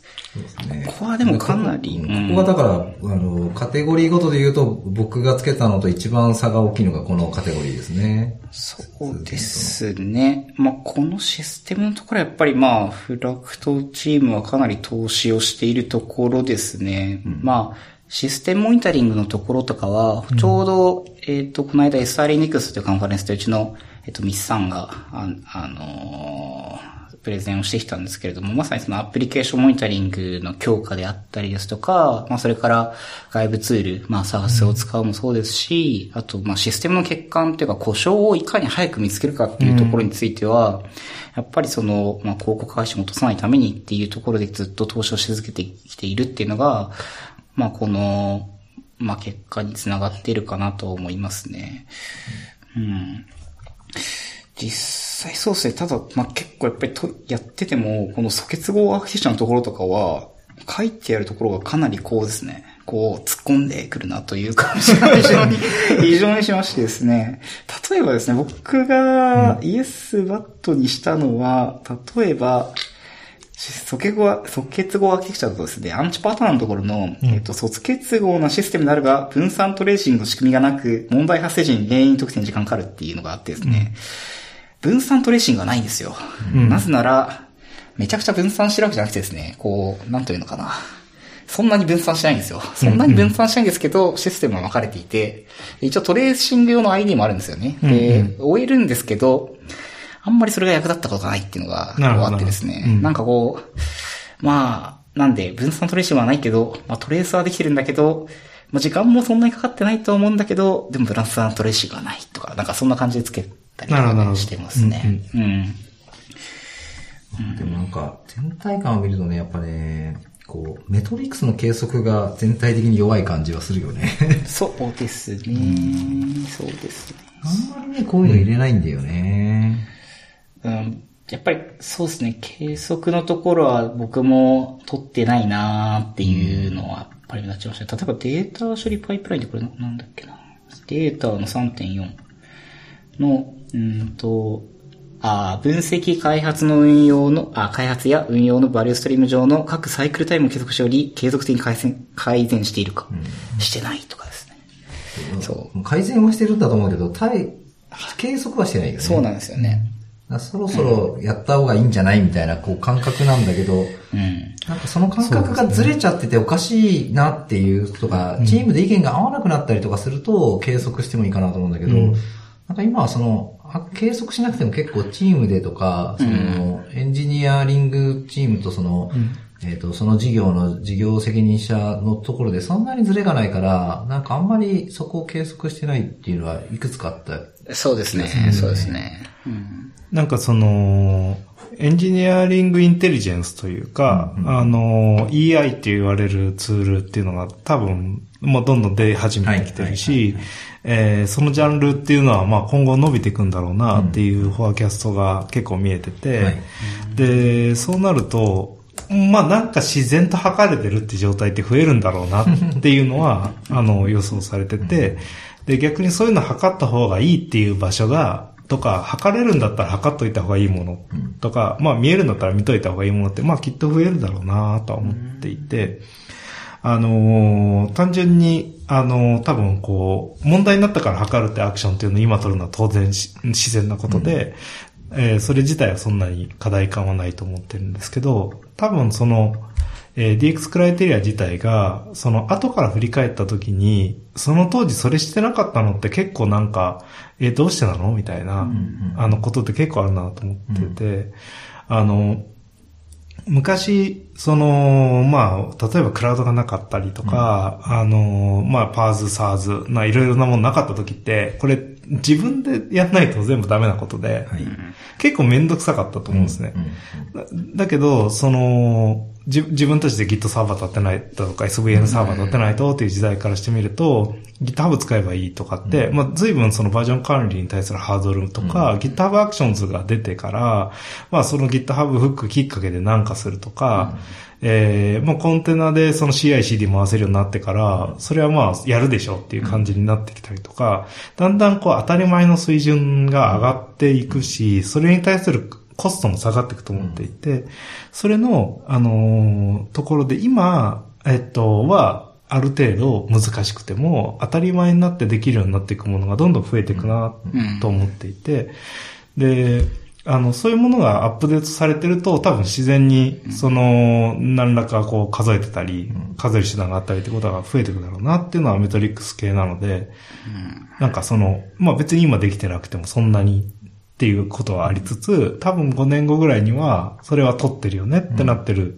ねここはでもかなり、ここはだから、あの、カテゴリーごとで言うと、僕がつけたのと一番差が大きいのがこのカテゴリーですね。そうですね。まあ、このシステムのところはやっぱりまあ、フラクトチームはかなり投資をしているところですね。まあ、システムモニタリングのところとかは、ちょうど、えっ、と、この間 SRE-NEXT というカンファレンスでうちの、えっ、と、ミスさんが、あ、あのープレゼンをしてきたんですけれども、まさにそのアプリケーションモニタリングの強化であったりですとか、まあそれから外部ツール、まあ SARS を使うもそうですし、あとまあシステムの欠陥というか故障をいかに早く見つけるかっていうところについては、やっぱりその、まあ広告配信を落とさないためにっていうところでずっと投資をし続けてきているっていうのが、まあこの、まあ結果につながっているかなと思いますね。うん。実際そうですね。ただ、まあ、結構やっぱりとやってても、この素結合アーキテクチャのところとかは、書いてあるところがかなりこうですね、こう突っ込んでくるなという感じが非常に、非常にしましてですね。例えばですね、僕がイエスバットにしたのは、例えば、素結合、素結合アーキテクチャだとですね、アンチパターンのところの、えっと、素結合なシステムであるが、分散トレーシングの仕組みがなく、問題発生時に原因特定に時間かかるっていうのがあってですね、分散トレーシングがないんですよ。なぜなら、めちゃくちゃ分散してるわけじゃなくてですね、こう、なんというのかな。そんなに分散しないんですよ。そんなに分散しないんですけど、システムは分かれていて、一応トレーシング用の ID もあるんですよね。で、終えるんですけど、あんまりそれが役立ったことがないっていうのがあってですね。うんなんかこう、まあ、なんで分散トレーシングはないけど、まあトレースはできてるんだけど、まあ時間もそんなにかかってないと思うんだけど、でも分散トレーシングはないとか、なんかそんな感じでつけたりしてますね。うん。でもなんか、全体感を見るとね、やっぱね、こう、メトリックスの計測が全体的に弱い感じはするよね。そうですね。そうですね。あんまりね、こういうの入れないんだよね。うん、やっぱりそうですね、計測のところは僕も取ってないなーっていうのはやっぱり目立ちましたね。例えばデータ処理パイプラインってこれななんだっけな。データの3.4の、うんと、あ分析開発の運用の、あ開発や運用のバリューストリーム上の各サイクルタイムを継続しており、継続的に改善、改善しているか、してないとかですね。そう。改善はしてるんだと思うけど、対、計測はしてないよね。そうなんですよね。だそろそろやった方がいいんじゃないみたいな、こう感覚なんだけど、うん。なんかその感覚がずれちゃってておかしいなっていうとか、チームで意見が合わなくなったりとかすると、計測してもいいかなと思うんだけど、なんか今はその、あ計測しなくても結構チームでとか、その、エンジニアリングチームとその、えっ、と、その事業の事業責任者のところでそんなにズレがないから、なんかあんまりそこを計測してないっていうのはいくつかあった。そうですね。そうですね。うん。なんかその、 engineering intelligence というか、あの、EI って言われるツールっていうのが多分、もうどんどん出始めてきてるし、えーそのジャンルっていうのはまあ今後伸びていくんだろうなっていう forecast が結構見えてて、はい。で、そうなると、まあなんか自然と測れてるって状態って増えるんだろうなっていうのは、あの予想されてて、で逆にそういうの測った方がいいっていう場所が、とか、測れるんだったら測っといた方がいいものとか、まあ見えるんだったら見といた方がいいものって、まあきっと増えるだろうなとは思っていて、あのー単純に、あのー多分こう、問題になったから測るってアクションっていうのを今取るのは当然し自然なことで、えーそれ自体はそんなに課題感はないと思ってるんですけど、多分その、えー DX クライテリア自体が、その後から振り返った時に、その当時それしてなかったのって結構なんか、えーどうしてなのみたいな、あのことって結構あるなと思ってて、あの、昔、その、まあ、例えばクラウドがなかったりとか、あの、まあ、パーズ、サーズ、まあ、いろいろなものなかった時って、これ、自分でやんないと全部ダメなことで、結構めんどくさかったと思うんですね。だだけど、その、じ自分たちで Git サーバー立ってないとか SVN サーバー立ってないとっていう時代からしてみると、GitHub 使えばいいとかって、まあ随分そのバージョン管理に対するハードルとか、GitHub Actions が出てから、まあその GitHub フックきっかけで何かするとか、えー、もうコンテナでその CI/CD 回せるようになってから、それはまあやるでしょっていう感じになってきたりとか、だんだんこう当たり前の水準が上がっていくし、それに対するコストも下がっていくと思っていて、それの、あのーところで今、えっと、は、ある程度難しくても、当たり前になってできるようになっていくものがどんどん増えていくな、と思っていて、で、あの、そういうものがアップデートされてると、多分自然に、その、何らかこう数えてたり、数える手段があったりってことが増えていくだろうなっていうのはメトリックス系なので、なんかその、まあ別に今できてなくてもそんなにっていうことはありつつ、多分5年後ぐらいには、それは取ってるよねってなってる。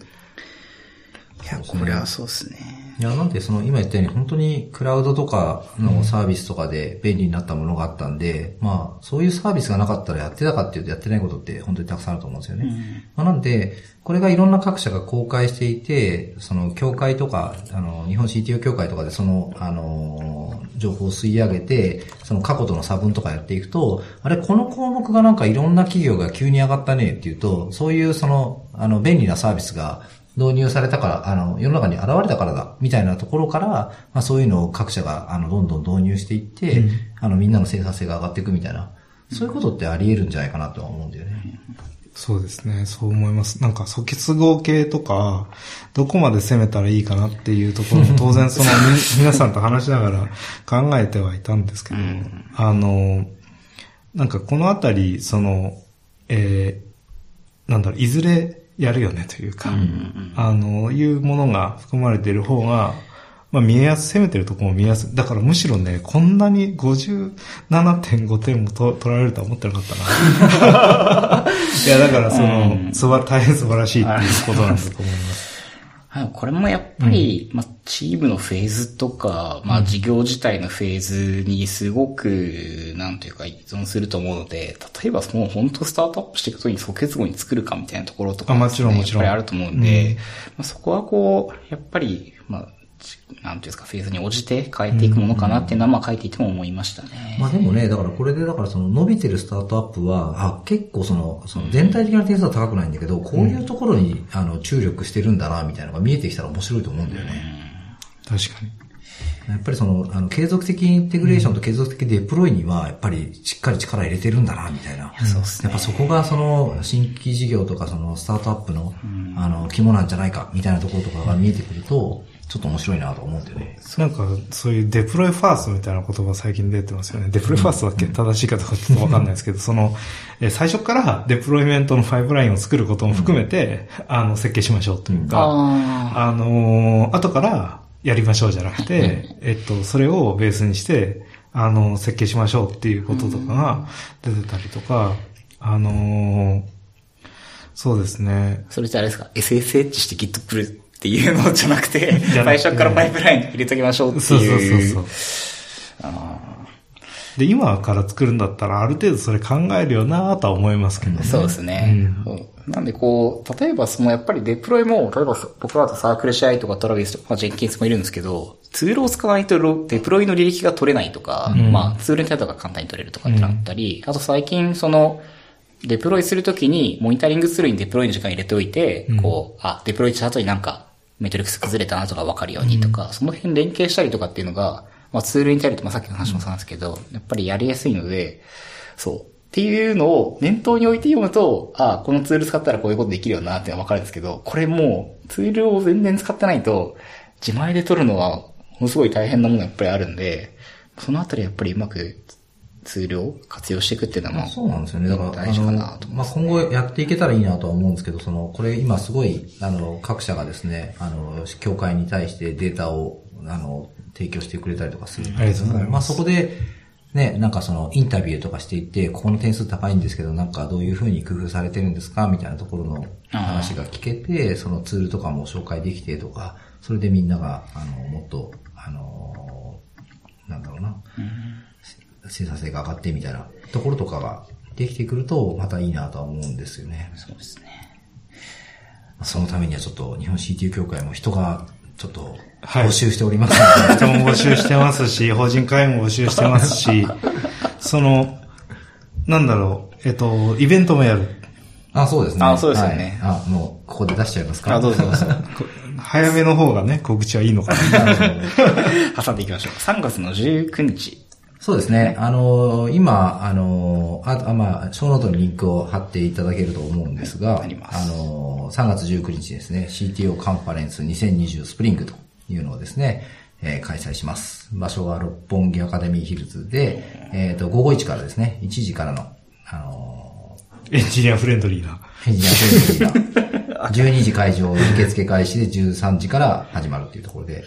いや、これはそうですね。いや、なんでその今言ったように本当にクラウドとかのサービスとかで便利になったものがあったんで、まあそういうサービスがなかったらやってたかっていうとやってないことって本当にたくさんあると思うんですよね。まあ、なんで、これがいろんな各社が公開していて、その協会とか、あの、日本 CTO 協会とかでその、あの、情報を吸い上げて、その過去との差分とかやっていくと、あれ、この項目がなんかいろんな企業が急に上がったねっていうと、そういうその、あの、便利なサービスが導入されたから、あの、世の中に現れたからだ、みたいなところから、まあそういうのを各社が、あの、どんどん導入していって、あの、みんなの生産性が上がっていくみたいな、そういうことってあり得るんじゃないかなとは思うんだよね。そうですね、そう思います。なんか素結合系とか、どこまで攻めたらいいかなっていうところも 当然そのみ皆さんと話しながら考えてはいたんですけど、あの、なんかこのあたり、その、えー、なんだろう、いずれやるよねというか、あの、いうものが含まれている方が、まあ見えやす、攻めてるところも見えやすい。だからむしろね、こんなに57.5点もと取られるとは思ってなかったな。いや、だからその、すば、大変素晴らしいっていうことなんだと思います。はい、これもやっぱり、まあ、チームのフェーズとか、まあ、事業自体のフェーズにすごく、なんというか依存すると思うので、例えばもう本当スタートアップしていくときに即結合に作るかみたいなところとか、あもちろんもちろん。やっぱりあると思うんで、まあ、そこはこう、やっぱり、まあ、なんていうんですか、フェーズに応じて変えていくものかなっていうのは、まあ書いていても思いましたね。まあでもね、だからこれでだからその伸びてるスタートアップは、あ、結構その、その全体的な点数は高くないんだけど、こういうところに、あの、注力してるんだな、みたいなのが見えてきたら面白いと思うんだよね。確かに。やっぱりその、あの、継続的インテグレーションと継続的デプロイには、やっぱりしっかり力入れてるんだな、みたいな。そうっすねやっぱそこがその、新規事業とかその、スタートアップの、あの、肝なんじゃないか、みたいなところとかが見えてくると、ちょっと面白いなと思うんだよね。なんか、そういう deploy first みたいな言葉最近出てますよね。 deploy first だっけ正しいかどうかちょっとわかんないですけど、その、えー最初からデプロイメントのパイプラインを作ることも含めて、あの、設計しましょうというか、ああのー後からやりましょうじゃなくて、えっと、それをベースにして、あの、設計しましょうっていうこととかが出てたりとか、あのーそうですね。それってあれですか ?SSH して Git プルっていうの じゃなくて、最初からパイプライン入れときましょうっていう。そうそうそうそう。で、今から作るんだったら、ある程度それ考えるよなとは思いますけどね。そうですね。そうなんでこう、例えばそのやっぱりデプロイも、例えば僕だとサークル CI とかトラビスとか、まあ、ジェンキンスもいるんですけど、ツールを使わないとロデプロイの履歴が取れないとか、まあツールのデータが簡単に取れるとかってなったり、あと最近その、デプロイするときに、モニタリングツールにデプロイの時間入れておいて、こう、あ、デプロイした後になんか、メトリックス崩れたなとか分かるようにとか、その辺連携したりとかっていうのが、まあツールに頼ると、まあさっきの話もそうなんですけど、やっぱりやりやすいので、そう。っていうのを念頭に置いて読むと、あこのツール使ったらこういうことできるよなってわかるんですけど、これもうツールを全然使ってないと、自前で取るのはものすごい大変なものがやっぱりあるんで、そのあたりやっぱりうまくツールを活用していくっていうのは、そうなんですよね。だから、大事かなとあのまあ、今後やっていけたらいいなとは思うんですけど、その、これ今すごい、あの、各社がですね、あの、協会に対してデータを、あの、提供してくれたりとかする。んありがとうございます。まあ、そこで、ね、なんかその、インタビューとかしていって、ここの点数高いんですけど、なんかどういうふうに工夫されてるんですかみたいなところの話が聞けて、そのツールとかも紹介できてとか、それでみんなが、あの、もっと、あの、なんだろうな、生産性が上がってみたいなところとかができてくると、またいいなとは思うんですよね。そうですね。そのためにはちょっと日本 CTU 協会も人がちょっとはい募集しておりますので、人も募集してますし、法人会も募集してますし、その、なんだろう、えっと、イベントもやる。あ、そうですね。あそうですよねはいあ、もう、ここで出しちゃいますか？あ、どうぞどうぞ。こ 早めの方がね、告知はいいのかな。挟んでいきましょう。3月の19日。そうですね。あのー今、あのーあ、あまあ、ショーノートにリンクを貼っていただけると思うんですが、ありますあのー3月19日ですね、CTO カンファレンス2020スプリングというのをですね、えー開催します。場所は六本木アカデミーヒルズで、えっ、と、午後1からですね、1時からの、あのエンジニアフレンドリーな。ーエンジニアフレンドリーな 12時会場、受付開始で13時から始まるっていうところで、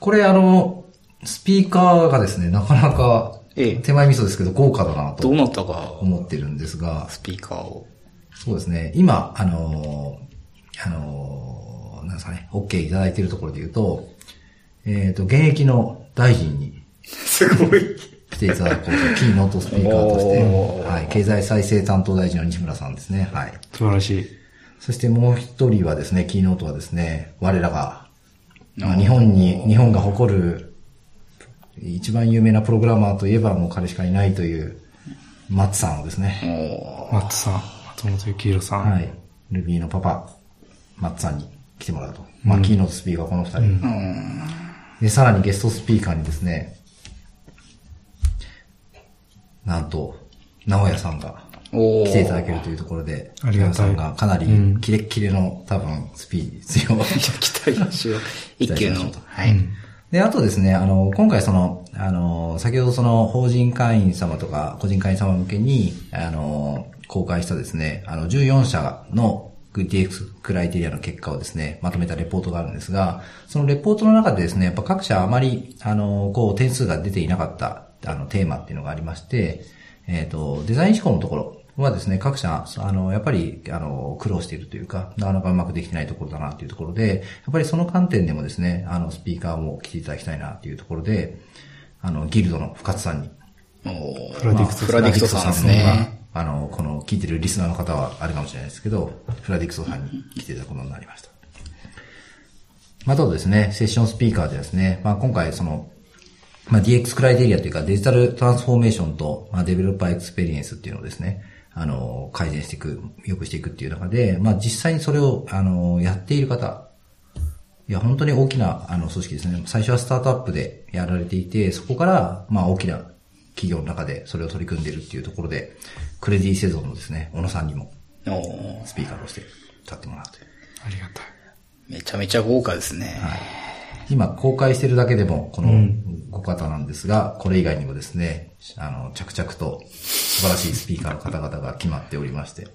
これあの、スピーカーがですね、なかなか、ええ。手前味噌ですけど豪華だなとどうなったか、思ってるんですが、スピーカーを。そうですね、今、あのーあのーなんですかね、OK いただいているところで言うと、えっ、と、現役の大臣に すごい。来ていただこうと、キーノートスピーカーとして、おー。はい、経済再生担当大臣の西村さんですね、はい。素晴らしい。そしてもう一人はですね、キーノートはですね、我らが、まあ日本に、日本が誇る、一番有名なプログラマーといえばもう彼しかいないという、マッツさんをですね、マッツさん、松本幸宏さん。はい。ルビーのパパ、マッツさんに来てもらうと。まあ、キーノートスピーカーこの二人。で、さらにゲストスピーカーにですね、なんと、直哉さんが来ていただけるというところで、ありがたい直哉さんがかなりキレッキレの多分スピーチを 期待しよう。一級の。はい。で、あとですね、あの、今回その、あの、先ほどその法人会員様とか個人会員様向けに、あの、公開したですね、あの、14社の DX クライテリアの結果をですね、まとめたレポートがあるんですが、そのレポートの中でですね、やっぱ各社あまり、あの、こう、点数が出ていなかった、あの、テーマっていうのがありまして、えっ、と、デザイン思考のところはですね、各社、あの、やっぱり、あの、苦労しているというか、なかなかうまくできてないところだなというところで、やっぱりその観点でもですね、あの、スピーカーも来ていただきたいなというところで、あの、ギルドの深津さんに、フラディクトさんフラディクトさんですね。あの、この聞いてるリスナーの方はあれかもしれないですけど、フラディクソさんに来ていただくことになりました。またですね、セッションスピーカーでですね、まあ今回その、まあ DX クライテリアというかデジタルトランスフォーメーションと、まあ developer experience っていうのをですね、あの、改善していく、良くしていくっていう中で、まあ実際にそれを、あの、やっている方いや、本当に大きな、あの、組織ですね。最初はスタートアップでやられていて、そこから、まあ、大きな企業の中でそれを取り組んでいるっていうところで、クレディセゾンのですね、小野さんにもスピーカーとして立ってもらって。ありがたい。めちゃめちゃ豪華ですね。今公開してるだけでもこの5方なんですが、これ以外にもですね、あの、着々と素晴らしいスピーカーの方々が決まっておりまして、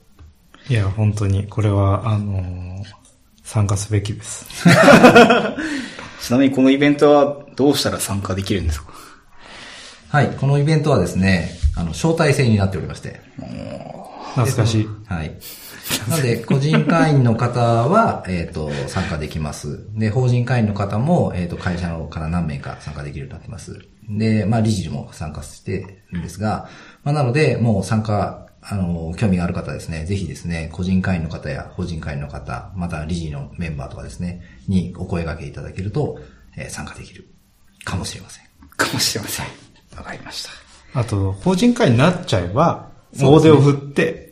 いや、本当に、これは、あのー参加すべきです。ちなみにこのイベントはどうしたら参加できるんですか？はい、このイベントはですね、あの、招待制になっておりまして、懐かしい。はい。なので、個人会員の方は、えっ、と、参加できます。で、法人会員の方も、えっ、と、会社のから何名か参加できるようになってます。で、まあ、理事も参加してるんですが、まあ、なので、もう参加、あの、興味がある方はですね、ぜひですね、個人会員の方や法人会員の方、また理事のメンバーとかですね、にお声掛けいただけると、えー参加できるかもしれません。かもしれません。わかりました。あと、法人会になっちゃえば、大手を振って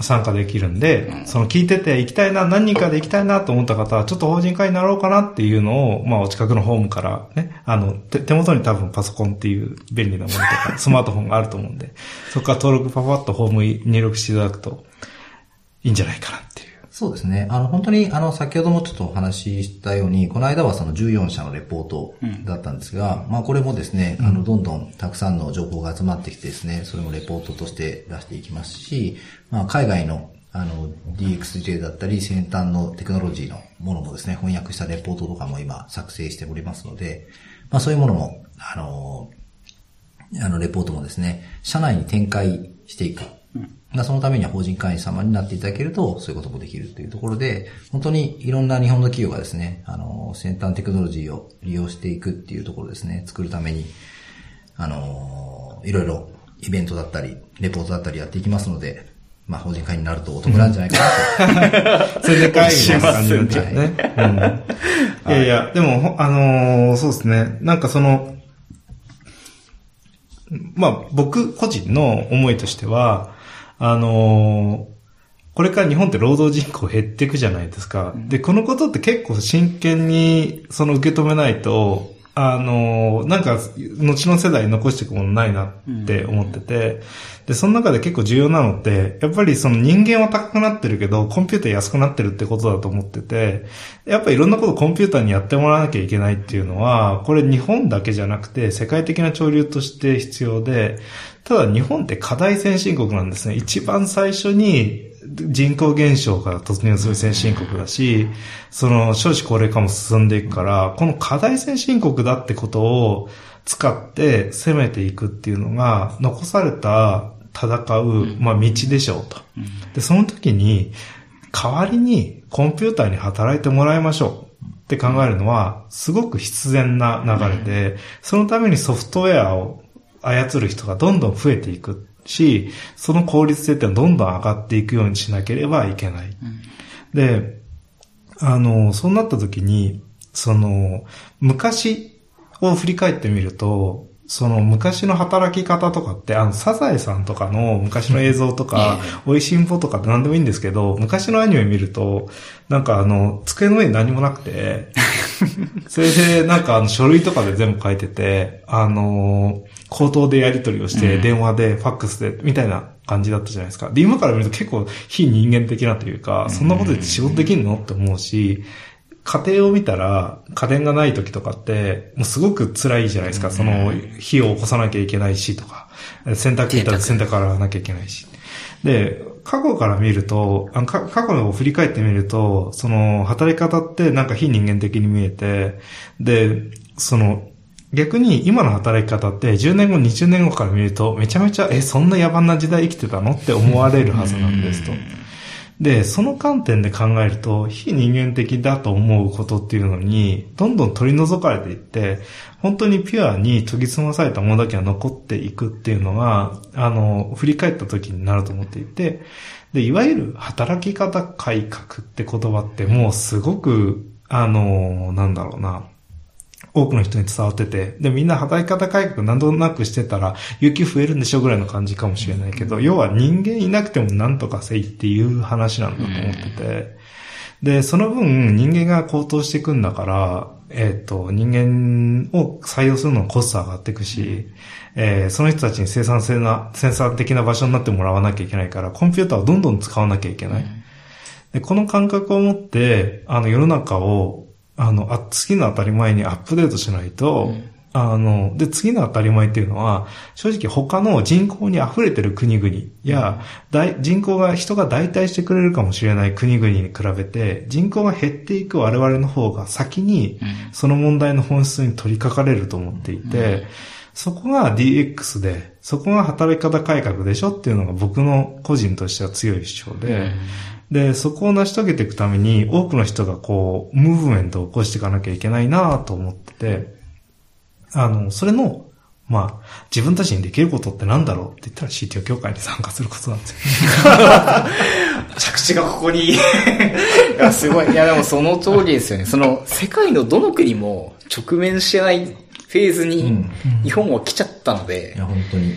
参加できるんで、その聞いてて行きたいな、何人かで行きたいなと思った方は、ちょっと法人会になろうかなっていうのを、まあ、お近くのホームからね、あの、手手元に多分パソコンっていう便利なものとか、スマートフォンがあると思うんで、そこから登録パパッとホームに入力していただくと、いいんじゃないかなっていう。そうですね。あの、本当に、あの、先ほどもちょっとお話ししたように、この間はその14社のレポートだったんですが、まあ、これもですね、あの、どんどんたくさんの情報が集まってきてですね、それもレポートとして出していきますし、まあ、海外の、あの、DXJ だったり、先端のテクノロジーのものもですね、翻訳したレポートとかも今作成しておりますので、まあ、そういうものも、あの、あの、レポートもですね、社内に展開していく。まあそのためには法人会員様になっていただけると、そういうこともできるというところで、本当にいろんな日本の企業がですね、あの、先端テクノロジーを利用していくっていうところですね、作るために、あの、いろいろイベントだったり、レポートだったりやっていきますので、まあ法人会員になるとお得なんじゃないかなと。それで会議の感じになっちゃうね。うんいやいや、でも、ほあのーそうですね。なんかその、まあ、僕個人の思いとしては、あのーこれから日本って労働人口減っていくじゃないですか。で、このことって結構真剣にその受け止めないと、あのーなんか、後の世代に残していくものないなって思ってて、で、その中で結構重要なのって、やっぱりその人間は高くなってるけど、コンピューター安くなってるってことだと思ってて、やっぱりいろんなことコンピューターにやってもらわなきゃいけないっていうのは、これ日本だけじゃなくて、世界的な潮流として必要で、ただ日本って課題先進国なんですね。一番最初に人口減少から突入する先進国だし、その少子高齢化も進んでいくから、この課題先進国だってことを使って攻めていくっていうのが、残された戦う、まあ道でしょうと。で、その時に、代わりにコンピューターに働いてもらいましょうって考えるのは、すごく必然な流れで、そのためにソフトウェアを操る人がどんどん増えていくし、その効率性ってどんどん上がっていくようにしなければいけない。で、あの、そうなった時に、その、昔を振り返ってみると、その昔の働き方とかって、あの、サザエさんとかの昔の映像とか、美味しんぼとかって何でもいいんですけど、昔のアニメ見ると、なんかあの、机の上に何もなくて、それでなんかあの、書類とかで全部書いてて、あの、口頭でやり取りをして、電話で、ファックスで、みたいな感じだったじゃないですか。で、今から見ると結構非人間的なというか、そんなことで仕事できんの？って思うし、家庭を見たら、家電がない時とかって、もうすごく辛いじゃないですか。その、火を起こさなきゃいけないしとか、洗濯機いたら洗濯洗わなきゃいけないし。で、過去から見ると、あか過去を振り返ってみると、その、働き方ってなんか非人間的に見えて、で、その、逆に今の働き方って10年後、20年後から見るとめちゃめちゃ、え、そんな野蛮な時代生きてたのって思われるはずなんですと。で、その観点で考えると、非人間的だと思うことっていうのに、どんどん取り除かれていって、本当にピュアに研ぎ澄まされたものだけが残っていくっていうのが、あの、振り返った時になると思っていて、で、いわゆる働き方改革って言葉ってもうすごく、あの、なんだろうな、多くの人に伝わってて、で、みんな働き方改革なんとなくしてたら、有給増えるんでしょぐらいの感じかもしれないけど、要は人間いなくてもなんとかせいっていう話なんだと思ってて、で、その分人間が高騰していくんだから、えっ、と、人間を採用するののコスト上がっていくし、えーその人たちに生産性な、生産的な場所になってもらわなきゃいけないから、コンピューターをどんどん使わなきゃいけない。で、この感覚を持って、あの、世の中を、あの、あ、次の当たり前にアップデートしないと、あの、で、次の当たり前っていうのは、正直他の人口に溢れてる国々や、大人口が、人が代替してくれるかもしれない国々に比べて、人口が減っていく我々の方が先に、その問題の本質に取り掛かれると思っていて、そこが DX で、そこが働き方改革でしょっていうのが僕の個人としては強い主張で、で、そこを成し遂げていくために多くの人がこう、ムーブメントを起こしていかなきゃいけないなと思ってて、あの、それの、まあ、自分たちにできることってなんだろうって言ったら CTO 協会に参加することなんですよ。着地がここに。いや、すごい。いや、でもその通りですよね。その、世界のどの国も直面してないフェーズにうん、日本は来ちゃったのいで、や、本当に。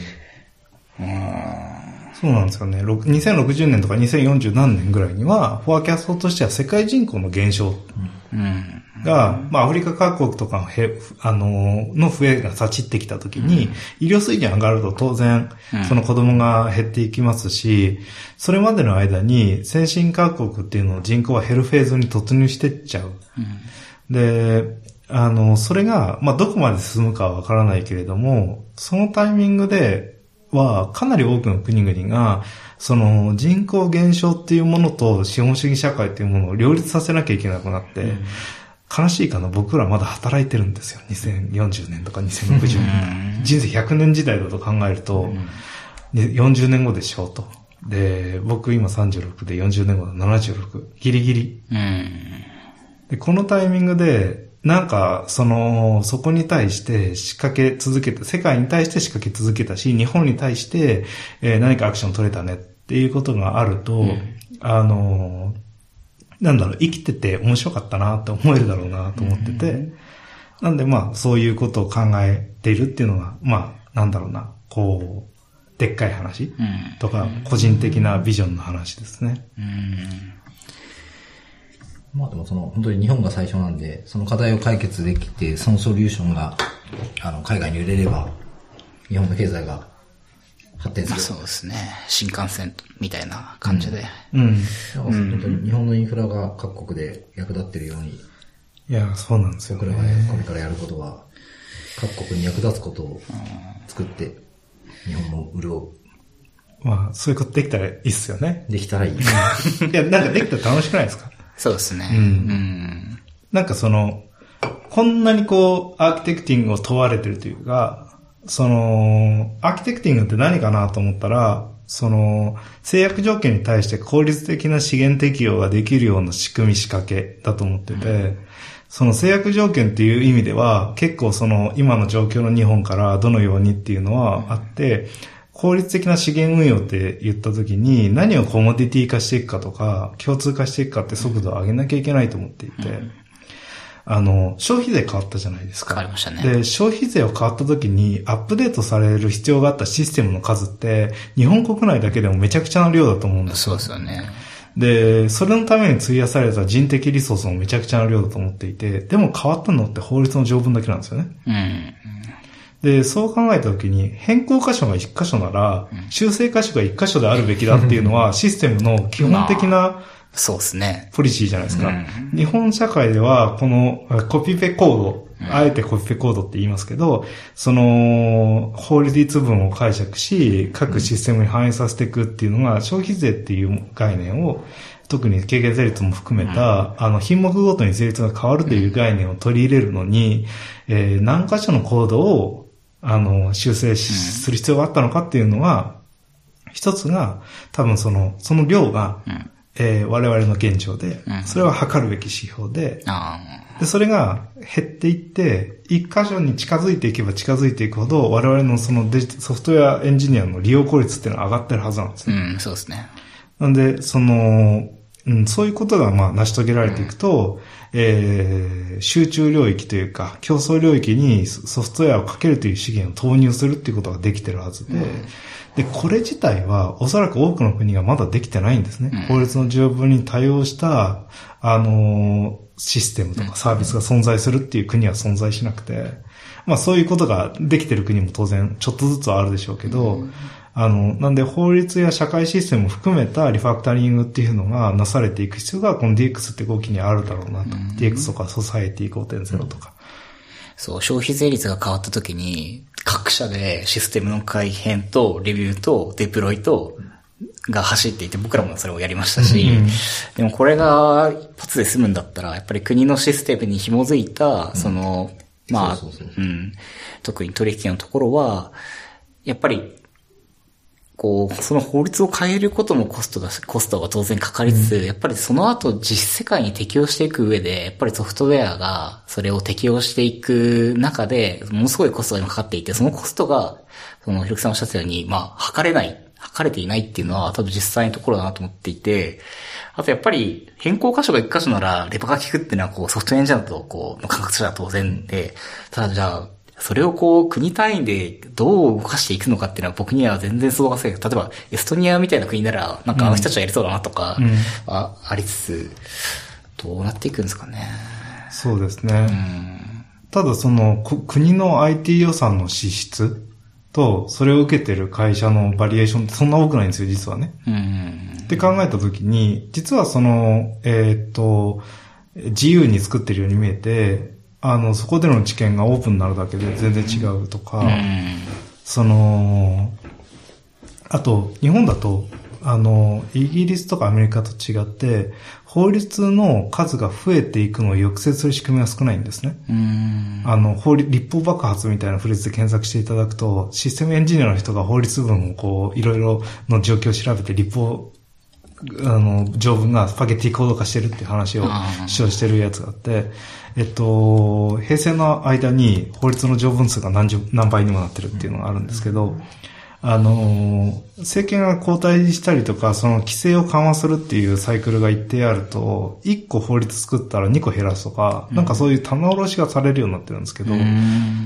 そうなんですよね。ろく2060年とか2040何年ぐらいには、 forecast としては世界人口の減少うん。が、まあアフリカ各国とかのへ、あの、の増えが立ちってきたときに、医療水準上がると当然、その子供が減っていきますし、それまでの間に先進各国っていうのの人口は減るフェーズに突入してっちゃう。で、あの、それが、まあ、どこまで進むかはわからないけれども、そのタイミングでは、かなり多くの国々が、その人口減少っていうものと資本主義社会っていうものを両立させなきゃいけなくなって、悲しいかな、僕らまだ働いてるんですよ。2040年とか2060年。人生100年時代だと考えると、で40年後でしょうと。で、僕今36で40年後だ76。ギリギリ。うん。で、このタイミングで、なんか、その、そこに対して仕掛け続けた、世界に対して仕掛け続けたし、日本に対して、えー何かアクション取れたねっていうことがあると、あの、なんだろう、生きてて面白かったなって思えるだろうなと思ってて、なんでまあ、そういうことを考えているっていうのが、まあ、なんだろうな、こう、でっかい話うん。とか、個人的なビジョンの話ですね。うん。まあでもその、本当に日本が最初なんで、その課題を解決できて、そのソリューションが、あの、海外に売れれば、日本の経済が発展まあする。そうですね。新幹線みたいな感じで。うん。だから本当に日本のインフラが各国で役立ってるように、いや、そうなんですよ、僕らがね、これからやることは、各国に役立つことを作って、日本も潤う。まあ、そういうことできたらいいっすよね。できたらいい。いや、なんかできたら楽しくないですか？そうですね。うんうん。なんかその、こんなにこう、アーキテクティングを問われてるというか、その、アーキテクティングって何かなと思ったら、その、制約条件に対して効率的な資源適用ができるような仕組み仕掛けだと思ってて、その制約条件っていう意味では、結構その今の状況の日本からどのようにっていうのはあって、効率的な資源運用って言った時に何をコモディティ化していくかとか、共通化していくかって速度を上げなきゃいけないと思っていて、あの、消費税変わったじゃないですか。変わりましたねで、消費税を変わった時にアップデートされる必要があったシステムの数って、日本国内だけでもめちゃくちゃな量だと思うんですよそうですよね。で、それのために費やされた人的リソースもめちゃくちゃな量だと思っていて、でも変わったのって法律の条文だけなんですよね。うん。で、そう考えたときに、変更箇所が1箇所なら、修正箇所が1箇所であるべきだっていうのは、システムの基本的なそうですね。ポリシーじゃないですか。うん。日本社会では、このあコピペコード、あえてコピペコードって言いますけど、その、法律文を解釈し、各システムに反映させていくっていうのが、消費税っていう概念を、特に軽減税率も含めた、あの、品目ごとに税率が変わるという概念を取り入れるのに、えー何箇所のコードを、あの、修正しする必要があったのかっていうのは、一つが、多分その、その量が、うん。えー我々の現状でうん、それは測るべき指標で、あで、それが減っていって、一箇所に近づいていけば近づいていくほど、我々のそのデジソフトウェアエンジニアの利用効率っていうのは上がってるはずなんですあ。ね。うん、そうですね。なんで、その、うん、そういうことがまあ成し遂げられていくと、えー、集中領域というか、競争領域にソフトウェアをかけるという資源を投入するっていうことができてるはずで、で、これ自体はおそらく多くの国がまだできてないんですね。法律の条文に対応した、あのーシステムとかサービスが存在するっていう国は存在しなくて、まあそういうことができてる国も当然ちょっとずつはあるでしょうけど、あの、なんで法律や社会システムを含めたリファクタリングっていうのがなされていく必要がこの DX って動きにあるだろうなと。DX とかソサエティ5.0とか。そう、消費税率が変わった時に、各社でシステムの改変と、レビューと、デプロイと、が走っていて、僕らもそれをやりましたし、でもこれが一発で済むんだったら、やっぱり国のシステムに紐づいた、その、まあ、そうそうそう。うん、特に取引のところは、やっぱり、こう、その法律を変えることもコストが、コストが当然かかりつつ、やっぱりその後実世界に適用していく上で、やっぱりソフトウェアがそれを適用していく中で、ものすごいコストが今かかっていて、そのコストが、その、ひろきさんおっしゃったように、まあ、測れない、測れていないっていうのは多分実際のところだなと思っていて、あとやっぱり変更箇所が一箇所ならレバーが効くっていうのはこうソフトエンジニアだとこう、の感覚としては当然で、ただじゃあ、それをこう、国単位でどう動かしていくのかっていうのは僕には全然想像がつかない。例えば、エストニアみたいな国なら、なんかあの人たちはやりそうだなとか、あありつつ、どうなっていくんですかね。そうですね。ただその、こ国の IT 予算の支出と、それを受けてる会社のバリエーションってそんな多くないんですよ、実はね。うん。って考えたときに、実はその、えーっと、自由に作ってるように見えて、あの、そこでの知見がオープンになるだけで全然違うとか、その、あと、日本だと、あの、イギリスとかアメリカと違って、法律の数が増えていくのを抑制する仕組みが少ないんですね。うん。あの、法律、立法爆発みたいなフレーズで検索していただくと、システムエンジニアの人が法律文をこう、いろいろの状況を調べて、立法、あの、条文がスパゲッティコード化してるっていう話を主張してるやつがあって、えっと、平成の間に法律の条文数が何十、何倍にもなってるっていうのがあるんですけど、あの、政権が交代したりとか、その規制を緩和するっていうサイクルが一定あると、1個法律作ったら2個減らすとか、なんかそういう棚卸しがされるようになってるんですけど、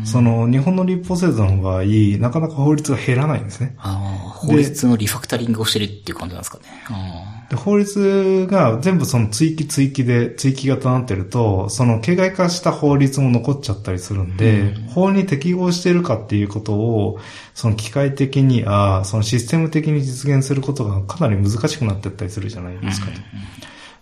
その日本の立法制度の場合、なかなか法律が減らないんですね。ああ、法律のリファクタリングをしてるっていう感じなんですかね。あで法律が全部その追記追記で、追記型になってると、その形骸化した法律も残っちゃったりするんで、法に適合してるかっていうことを、その機械的に、あそのシステム的に実現することがかなり難しくなってったりするじゃないですかと。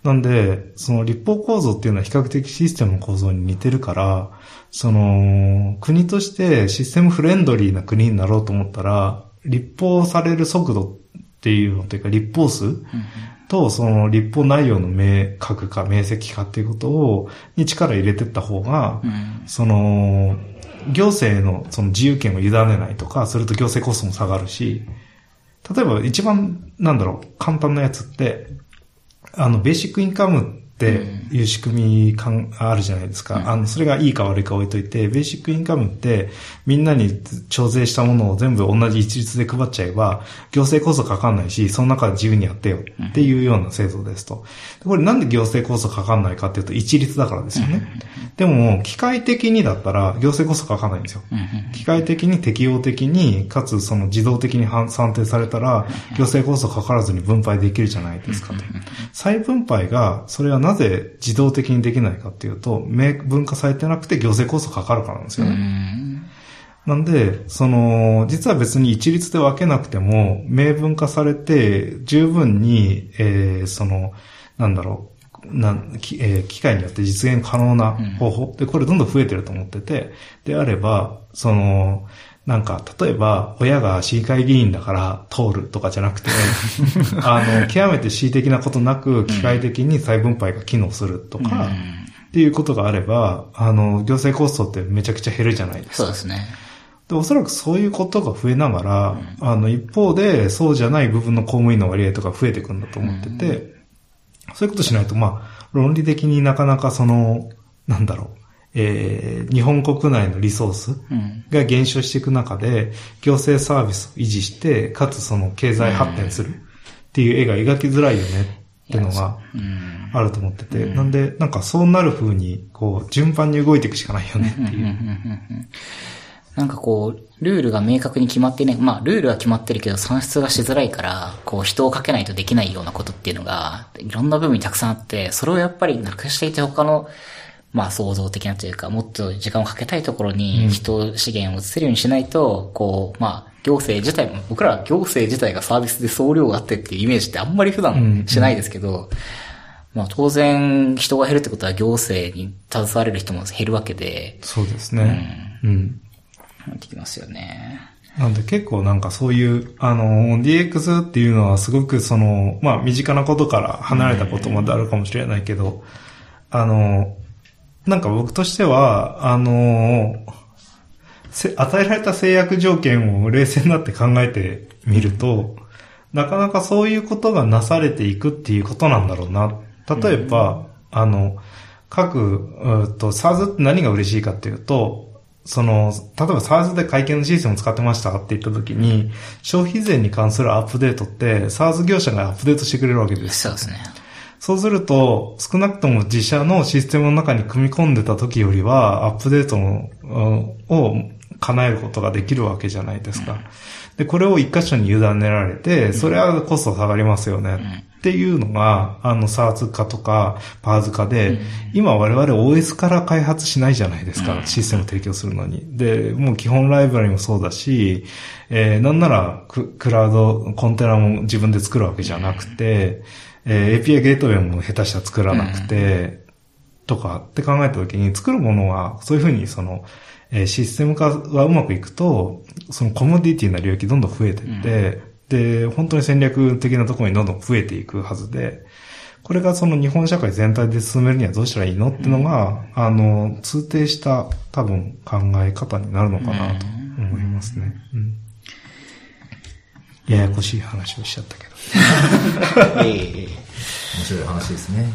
なんで、その立法構造っていうのは比較的システムの構造に似てるから、その、国としてシステムフレンドリーな国になろうと思ったら、立法される速度っていうのというか、立法数と、その立法内容の明確化、明晰化っていうことを、に力入れてった方が、その、行政のその自由権を委ねないとか、すると行政コストも下がるし、例えば一番、なんだろう、簡単なやつって、あの、ベーシックインカムっていう仕組みかんあるじゃないですか。あの、それがいいか悪いか置いといて、ベーシックインカムってみんなに徴税したものを全部同じ一律で配っちゃえば、行政コストかかんないし、その中で自由にやってよっていうような制度ですと。これなんで行政コストかかんないかっていうと一律だからですよね。でも、機械的にだったら行政コストかかんないんですよ。機械的に適用的に、かつその自動的に判算定されたら、行政コストかからずに分配できるじゃないですかと。再分配が、それはなぜ自動的にできないかっていうと、明文化されてなくて行政コストかかるからなんですよね。なんで、その、実は別に一律で分けなくても、明文化されて、十分に、えー、その、なんだろう、なんきえー機械によって実現可能な方法、で、これどんどん増えてると思ってて、であれば、その、なんか、例えば、親が市議会議員だから通るとかじゃなくて、あの、極めて恣意的なことなく、機械的に再分配が機能するとか、っていうことがあれば、あの、行政コストってめちゃくちゃ減るじゃないですか。そうですね。で、おそらくそういうことが増えながら、あの、一方で、そうじゃない部分の公務員の割合とか増えていくんだと思ってて、そういうことしないと、まあ、論理的になかなかその、なんだろう、えー、日本国内のリソースが減少していく中で、行政サービスを維持して、かつその経済発展するっていう絵が描きづらいよねっていうのがうん。あると思ってて、なんで、なんかそうなる風に、こう、順番に動いていくしかないよねっていう。なんかこう、ルールが明確に決まってね、まあ、ルールは決まってるけど、算出がしづらいから、こう、人をかけないとできないようなことっていうのが、いろんな部分にたくさんあって、それをやっぱりなくしていて他の、まあ、創造的なというか、もっと時間をかけたいところに、人、資源を移せるようにしないと、こう、まあ、行政自体も、僕らは行政自体がサービスで総量があってっていうイメージってあんまり普段しないですけど、まあ当然人が減るってことは行政に携われる人も減るわけで、そうですね。うん。なってきますよね。なんで結構なんかそういう、あの、DX っていうのはすごくその、まあ身近なことから離れたことまであるかもしれないけど、あの、なんか僕としては、あの、せ与えられた制約条件を冷静になって考えてみると、なかなかそういうことがなされていくっていうことなんだろうな。例えば、あの、各、うっと、SARS って何が嬉しいかっていうと、その、例えば SARS で会計のシステムを使ってましたって言った時に、消費税に関するアップデートって、SARS 業者がアップデートしてくれるわけです。そうですね。そうすると、少なくとも自社のシステムの中に組み込んでた時よりは、アップデートを叶えることができるわけじゃないですか。で、これを一箇所に委ねられて、それはコスト下がりますよね。っていうのが、あの、サーズ化とか、パーズ化で、今我々 OS から開発しないじゃないですか、システムを提供するのに。で、もう基本ライブラリもそうだし、えーなんならク、クラウド、コンテナも自分で作るわけじゃなくて、えー API ゲートウェイも下手したら作らなくて、とかって考えたときに、作るものは、そういうふうにその、えーシステム化がうまくいくと、そのコモディティな領域どんどん増えていって、で、本当に戦略的なところにどんどん増えていくはずで、これがその日本社会全体で進めるにはどうしたらいいのっていうのが、あの、通底した多分考え方になるのかなと思いますね。うんややこしい話をしちゃったけど。ええ面白い話ですね。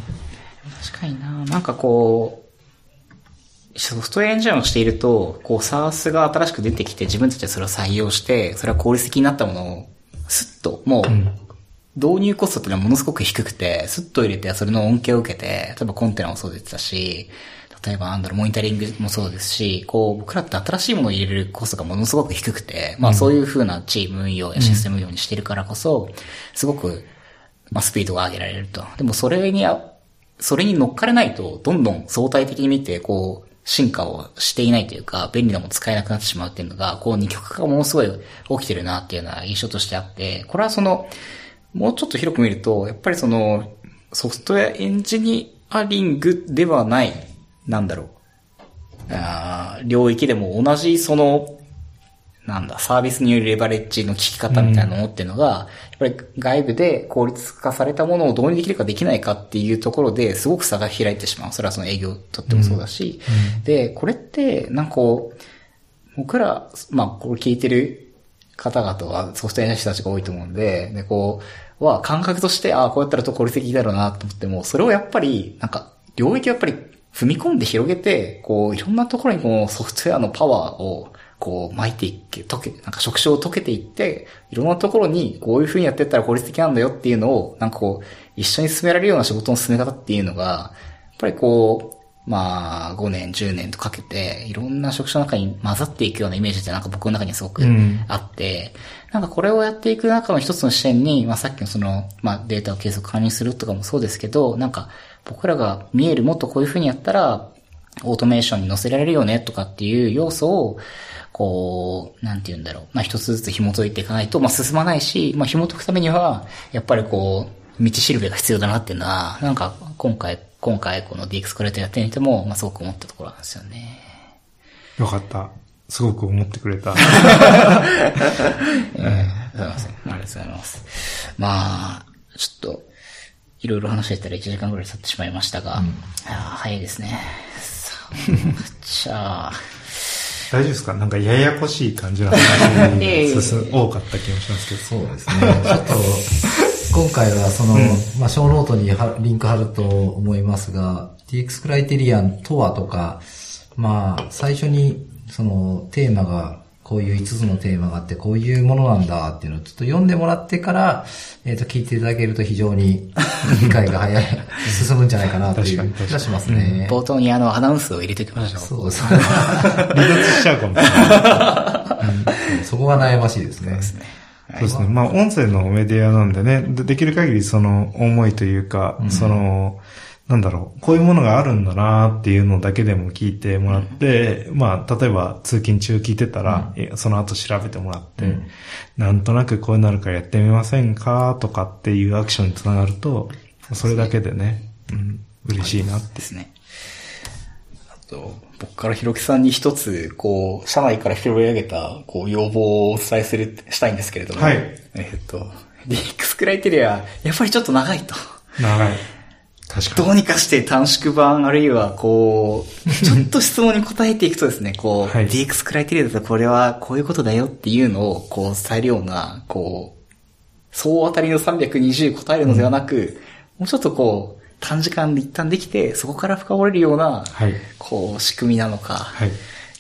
確かにななんかこう、ソフトウェアエンジニアをしていると、こう、SARS が新しく出てきて自分たちでそれを採用して、それは効率的になったものを、スッと、もう、導入コストっていうのはものすごく低くて、スッと入れて、それの恩恵を受けて、例えばコンテナもそうでしたし、例えばなんだろう、モニタリングもそうですし、こう、僕らって新しいものを入れるコストがものすごく低くて、まあそういう風なチーム運用やシステム運用にしてるからこそ、すごく、まあスピードが上げられると。でもそれにあ、それに乗っかれないと、どんどん相対的に見て、こう、進化をしていないというか、便利なもの使えなくなってしまうっていうのが、こう二極化がものすごい起きてるなっていうような印象としてあって、これはその、もうちょっと広く見ると、やっぱりその、ソフトウェアエンジニアリングではない、なんだろう。あー領域でも同じその、なんだ、サービスによるレバレッジの効き方みたいなものっていうのが、やっぱり外部で効率化されたものを導入できるかできないかっていうところですごく差が開いてしまう。それはその営業にとってもそうだし。で、これって、なんかこう、僕ら、まあ、これ聞いてる方々はソフトウェアの人たちが多いと思うんで、で、こう、は感覚として、ああ、こうやったらと効率的だろうなと思っても、それをやっぱり、なんか、領域をやっぱり踏み込んで広げて、こう、いろんなところにこう、ソフトウェアのパワーを、こう、巻いていけ、溶け、なんか職種を溶けていって、いろんなところに、こういう風にやってったら効率的なんだよっていうのを、なんかこう、一緒に進められるような仕事の進め方っていうのが、やっぱりこう、まあ、5年、10年とかけて、いろんな職種の中に混ざっていくようなイメージってなんか僕の中にすごくうん。あって、なんかこれをやっていく中の一つの視点に、まあさっきのその、まあデータを継続管理するとかもそうですけど、なんか僕らが見えるもっとこういう風にやったら、オートメーションに乗せられるよねとかっていう要素を、こう、なんて言うんだろう。まあ一つずつ紐解いていかないと、まあ進まないし、まあ紐解くためには、やっぱりこう、道しるべが必要だなっていうのは、なんか今回、今回この DX コレクトやってみても、まあすごく思ったところなんですよね。よかった。すごく思ってくれた。え え すいません。ありがとうございます。まあ、ちょっと、いろいろ話してたら1時間ぐらい経ってしまいましたが、あー早いですね。さあ、じゃあ、大丈夫ですか？なんかややこしい感じの話ええが進多かった気もしますけど。そうですね。ちょっと、今回はその、まあ、ショーノートにはリンク貼ると思いますが、DX クライテリアンとはとか、まあ、最初に、その、テーマがこういう5つのテーマがあって、こういうものなんだっていうのをちょっと読んでもらってから、えっ、と、聞いていただけると非常に理解が早い、進むんじゃないかなという気がしますね。冒頭にあの、アナウンスを入れておきましょう。そうですね。離脱しちゃうかもしれない。そこが悩ましいですね。そうですね。そうですね。まあ、音声のメディアなんでね、でできる限りその思いというか、その、なんだろう、こういうものがあるんだなっていうのだけでも聞いてもらって、まあ、例えば通勤中聞いてたら、えその後調べてもらって、なんとなくこうなるからやってみませんかとかっていうアクションにつながると、それだけでね、うん、嬉しいなってで。すね。あと、僕からひろきさんに一つ、こう、社内から拾い上げた、こう、要望をお伝えする、したいんですけれども。はいえっと、DX クライテリア、やっぱりちょっと長いと。長い。確かに。どうにかして短縮版、あるいはこう、ちょっと質問に答えていくとですね、こう、はい DX クライテリアだとこれはこういうことだよっていうのを、こう伝えるような、こう、総当たりの320答えるのではなく、もうちょっとこう、短時間で一旦できて、そこから深掘れるような、はい。こう、仕組みなのか、はい。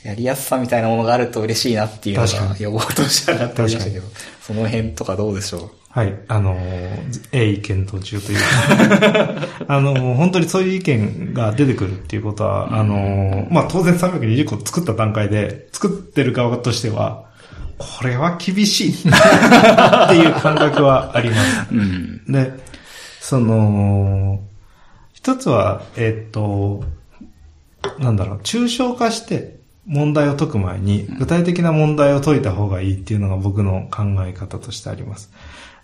やりやすさみたいなものがあると嬉しいなっていうのが予防として上がってましたけど確、その辺とかどうでしょはい。あのー、鋭意検討中というか、あのー、本当にそういう意見が出てくるっていうことは、あのー、まあ、当然320個作った段階で、作ってる側としては、これは厳しいっていう感覚はあります。う。うん。で、その、一つは、えっと、なんだろう、抽象化して問題を解く前に、具体的な問題を解いた方がいいっていうのが僕の考え方としてあります。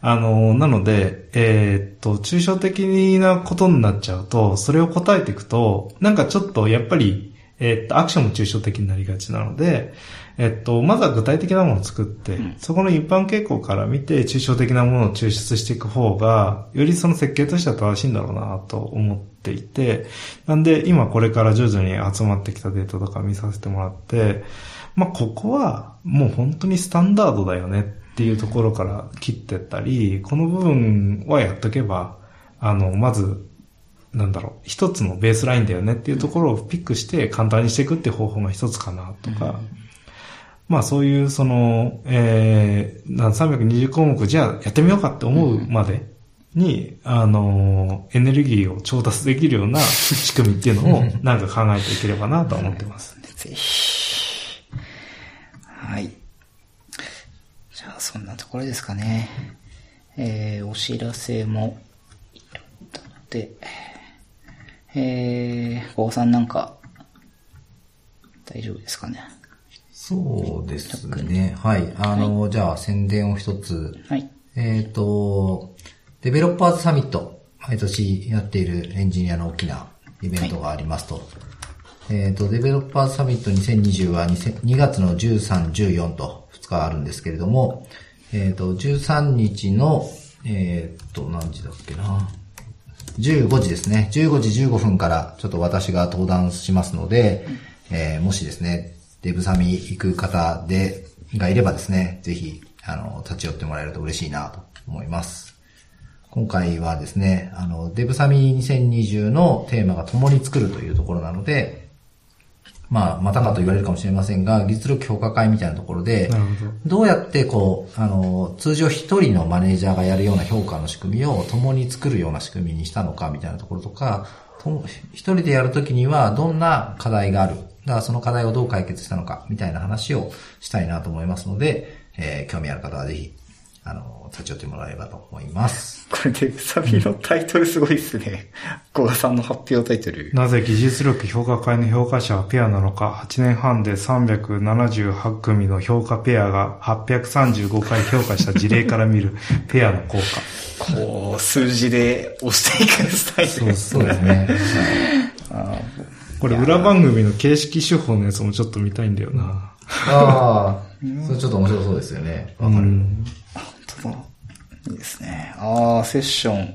あの、なので、えっと、抽象的なことになっちゃうと、それを答えていくと、なんかちょっとやっぱり、えっと、アクションも抽象的になりがちなので、えっと、まずは具体的なものを作って、そこの一般傾向から見て、抽象的なものを抽出していく方が、よりその設計としては正しいんだろうなと思っていて、なんで今これから徐々に集まってきたデータとか見させてもらって、まあ、ここはもう本当にスタンダードだよねっていうところから切ってったり、この部分はやっとけば、あの、まず、なんだろう、一つのベースラインだよねっていうところをピックして簡単にしていくっていう方法が一つかなとか、まあそういうその、えー、なん320項目じゃあやってみようかって思うまでに、あの、エネルギーを調達できるような 仕組みっていうのをなんか考えていければなとは思ってます。うぜひ。はい。そんなところですかね。えー、お知らせも、いろいろあって、えー、高さんなんか、大丈夫ですかね？そうですね。はい。あの、じゃあ宣伝を一つ。はい。えっ、と、デベロッパーズサミット、毎年やっているエンジニアの大きなイベントがありますと。えっ、と、デベロッパーズサミット2020は 2, 2月の13、14と2日あるんですけれども、えっ、と、13日の、えっ、と、何時だっけな。15時ですね。15時15分からちょっと私が登壇しますので、えーもしですね、デブサミ行く方で、がいればですね、ぜひ、あの、立ち寄ってもらえると嬉しいなと思います。今回はですね、あの、デブサミ2020のテーマが共に作るというところなので、まあ、またかと言われるかもしれませんが、技術力評価会みたいなところでど、どうやってこう、あの、通常一人のマネージャーがやるような評価の仕組みを共に作るような仕組みにしたのかみたいなところとか、と一人でやるときにはどんな課題がある。だからその課題をどう解決したのかみたいな話をしたいなと思いますので、えー興味ある方はぜひ、あの、立ち寄ってもらえればと思います。これで、サビのタイトルすごいっすね。小賀さんの発表タイトル。なぜ技術力評価会の評価者はペアなのか、8年半で378組の評価ペアが835回評価した事例から見る ペアの効果。こう、数字で押していくスタイル。そうそうですね。あこれ裏番組の形式手法のやつもちょっと見たいんだよな。ああ、それちょっと面白そうですよね。わかる。うん。いいですね。ああ、セッション。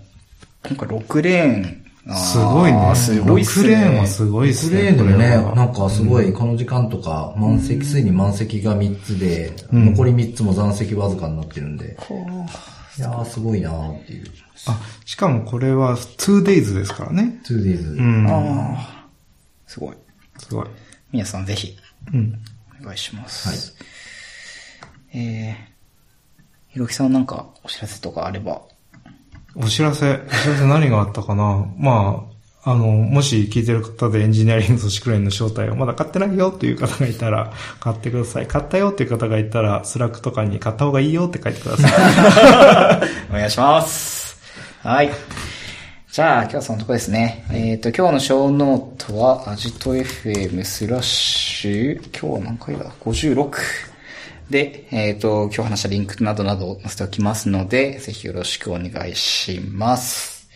今回6レーン。すごいね。すごいっすね。6レーンはすごいっすクね。レーンでもね、これはなんかすごい、この時間とか、満席、すでに満席が3つで、ん残り3つも残席わずかになってるんで、いやーすごいなーっていう。あ、しかもこれは 2days ですからね。2days。うん。ああ、すごい。すごい。皆さんぜひ、うん。お願いします。えー、ひろきさんなんかお知らせとかあれば。お知らせ、お知らせ何があったかな？まあ、あの、もし聞いてる方でエンジニアリング組織論への招待をまだ買ってないよっていう方がいたら、買ってください。買ったよっていう方がいたら、 Slack とかに書いた方がいいよって書いてください。お願いします。はい。じゃあ、今日はそんなとこですね。えっ、と、今日のショーノートは、アジト FM スラッシュ、今日は何回だ ?56。で、えっ、と、今日話したリンクなどなどを載せておきますので、ぜひよろしくお願いします。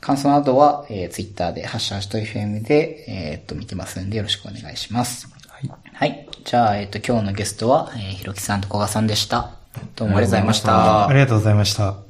感想などは、えー、ツイッターで、ハッシュアジト FM で、えっ、と、見てますんで、よろしくお願いします。はい。はい。じゃあ、えっ、と、今日のゲストは、えーひろきさんとこがさんでした。どうもありがとうございました。ありがとうございました。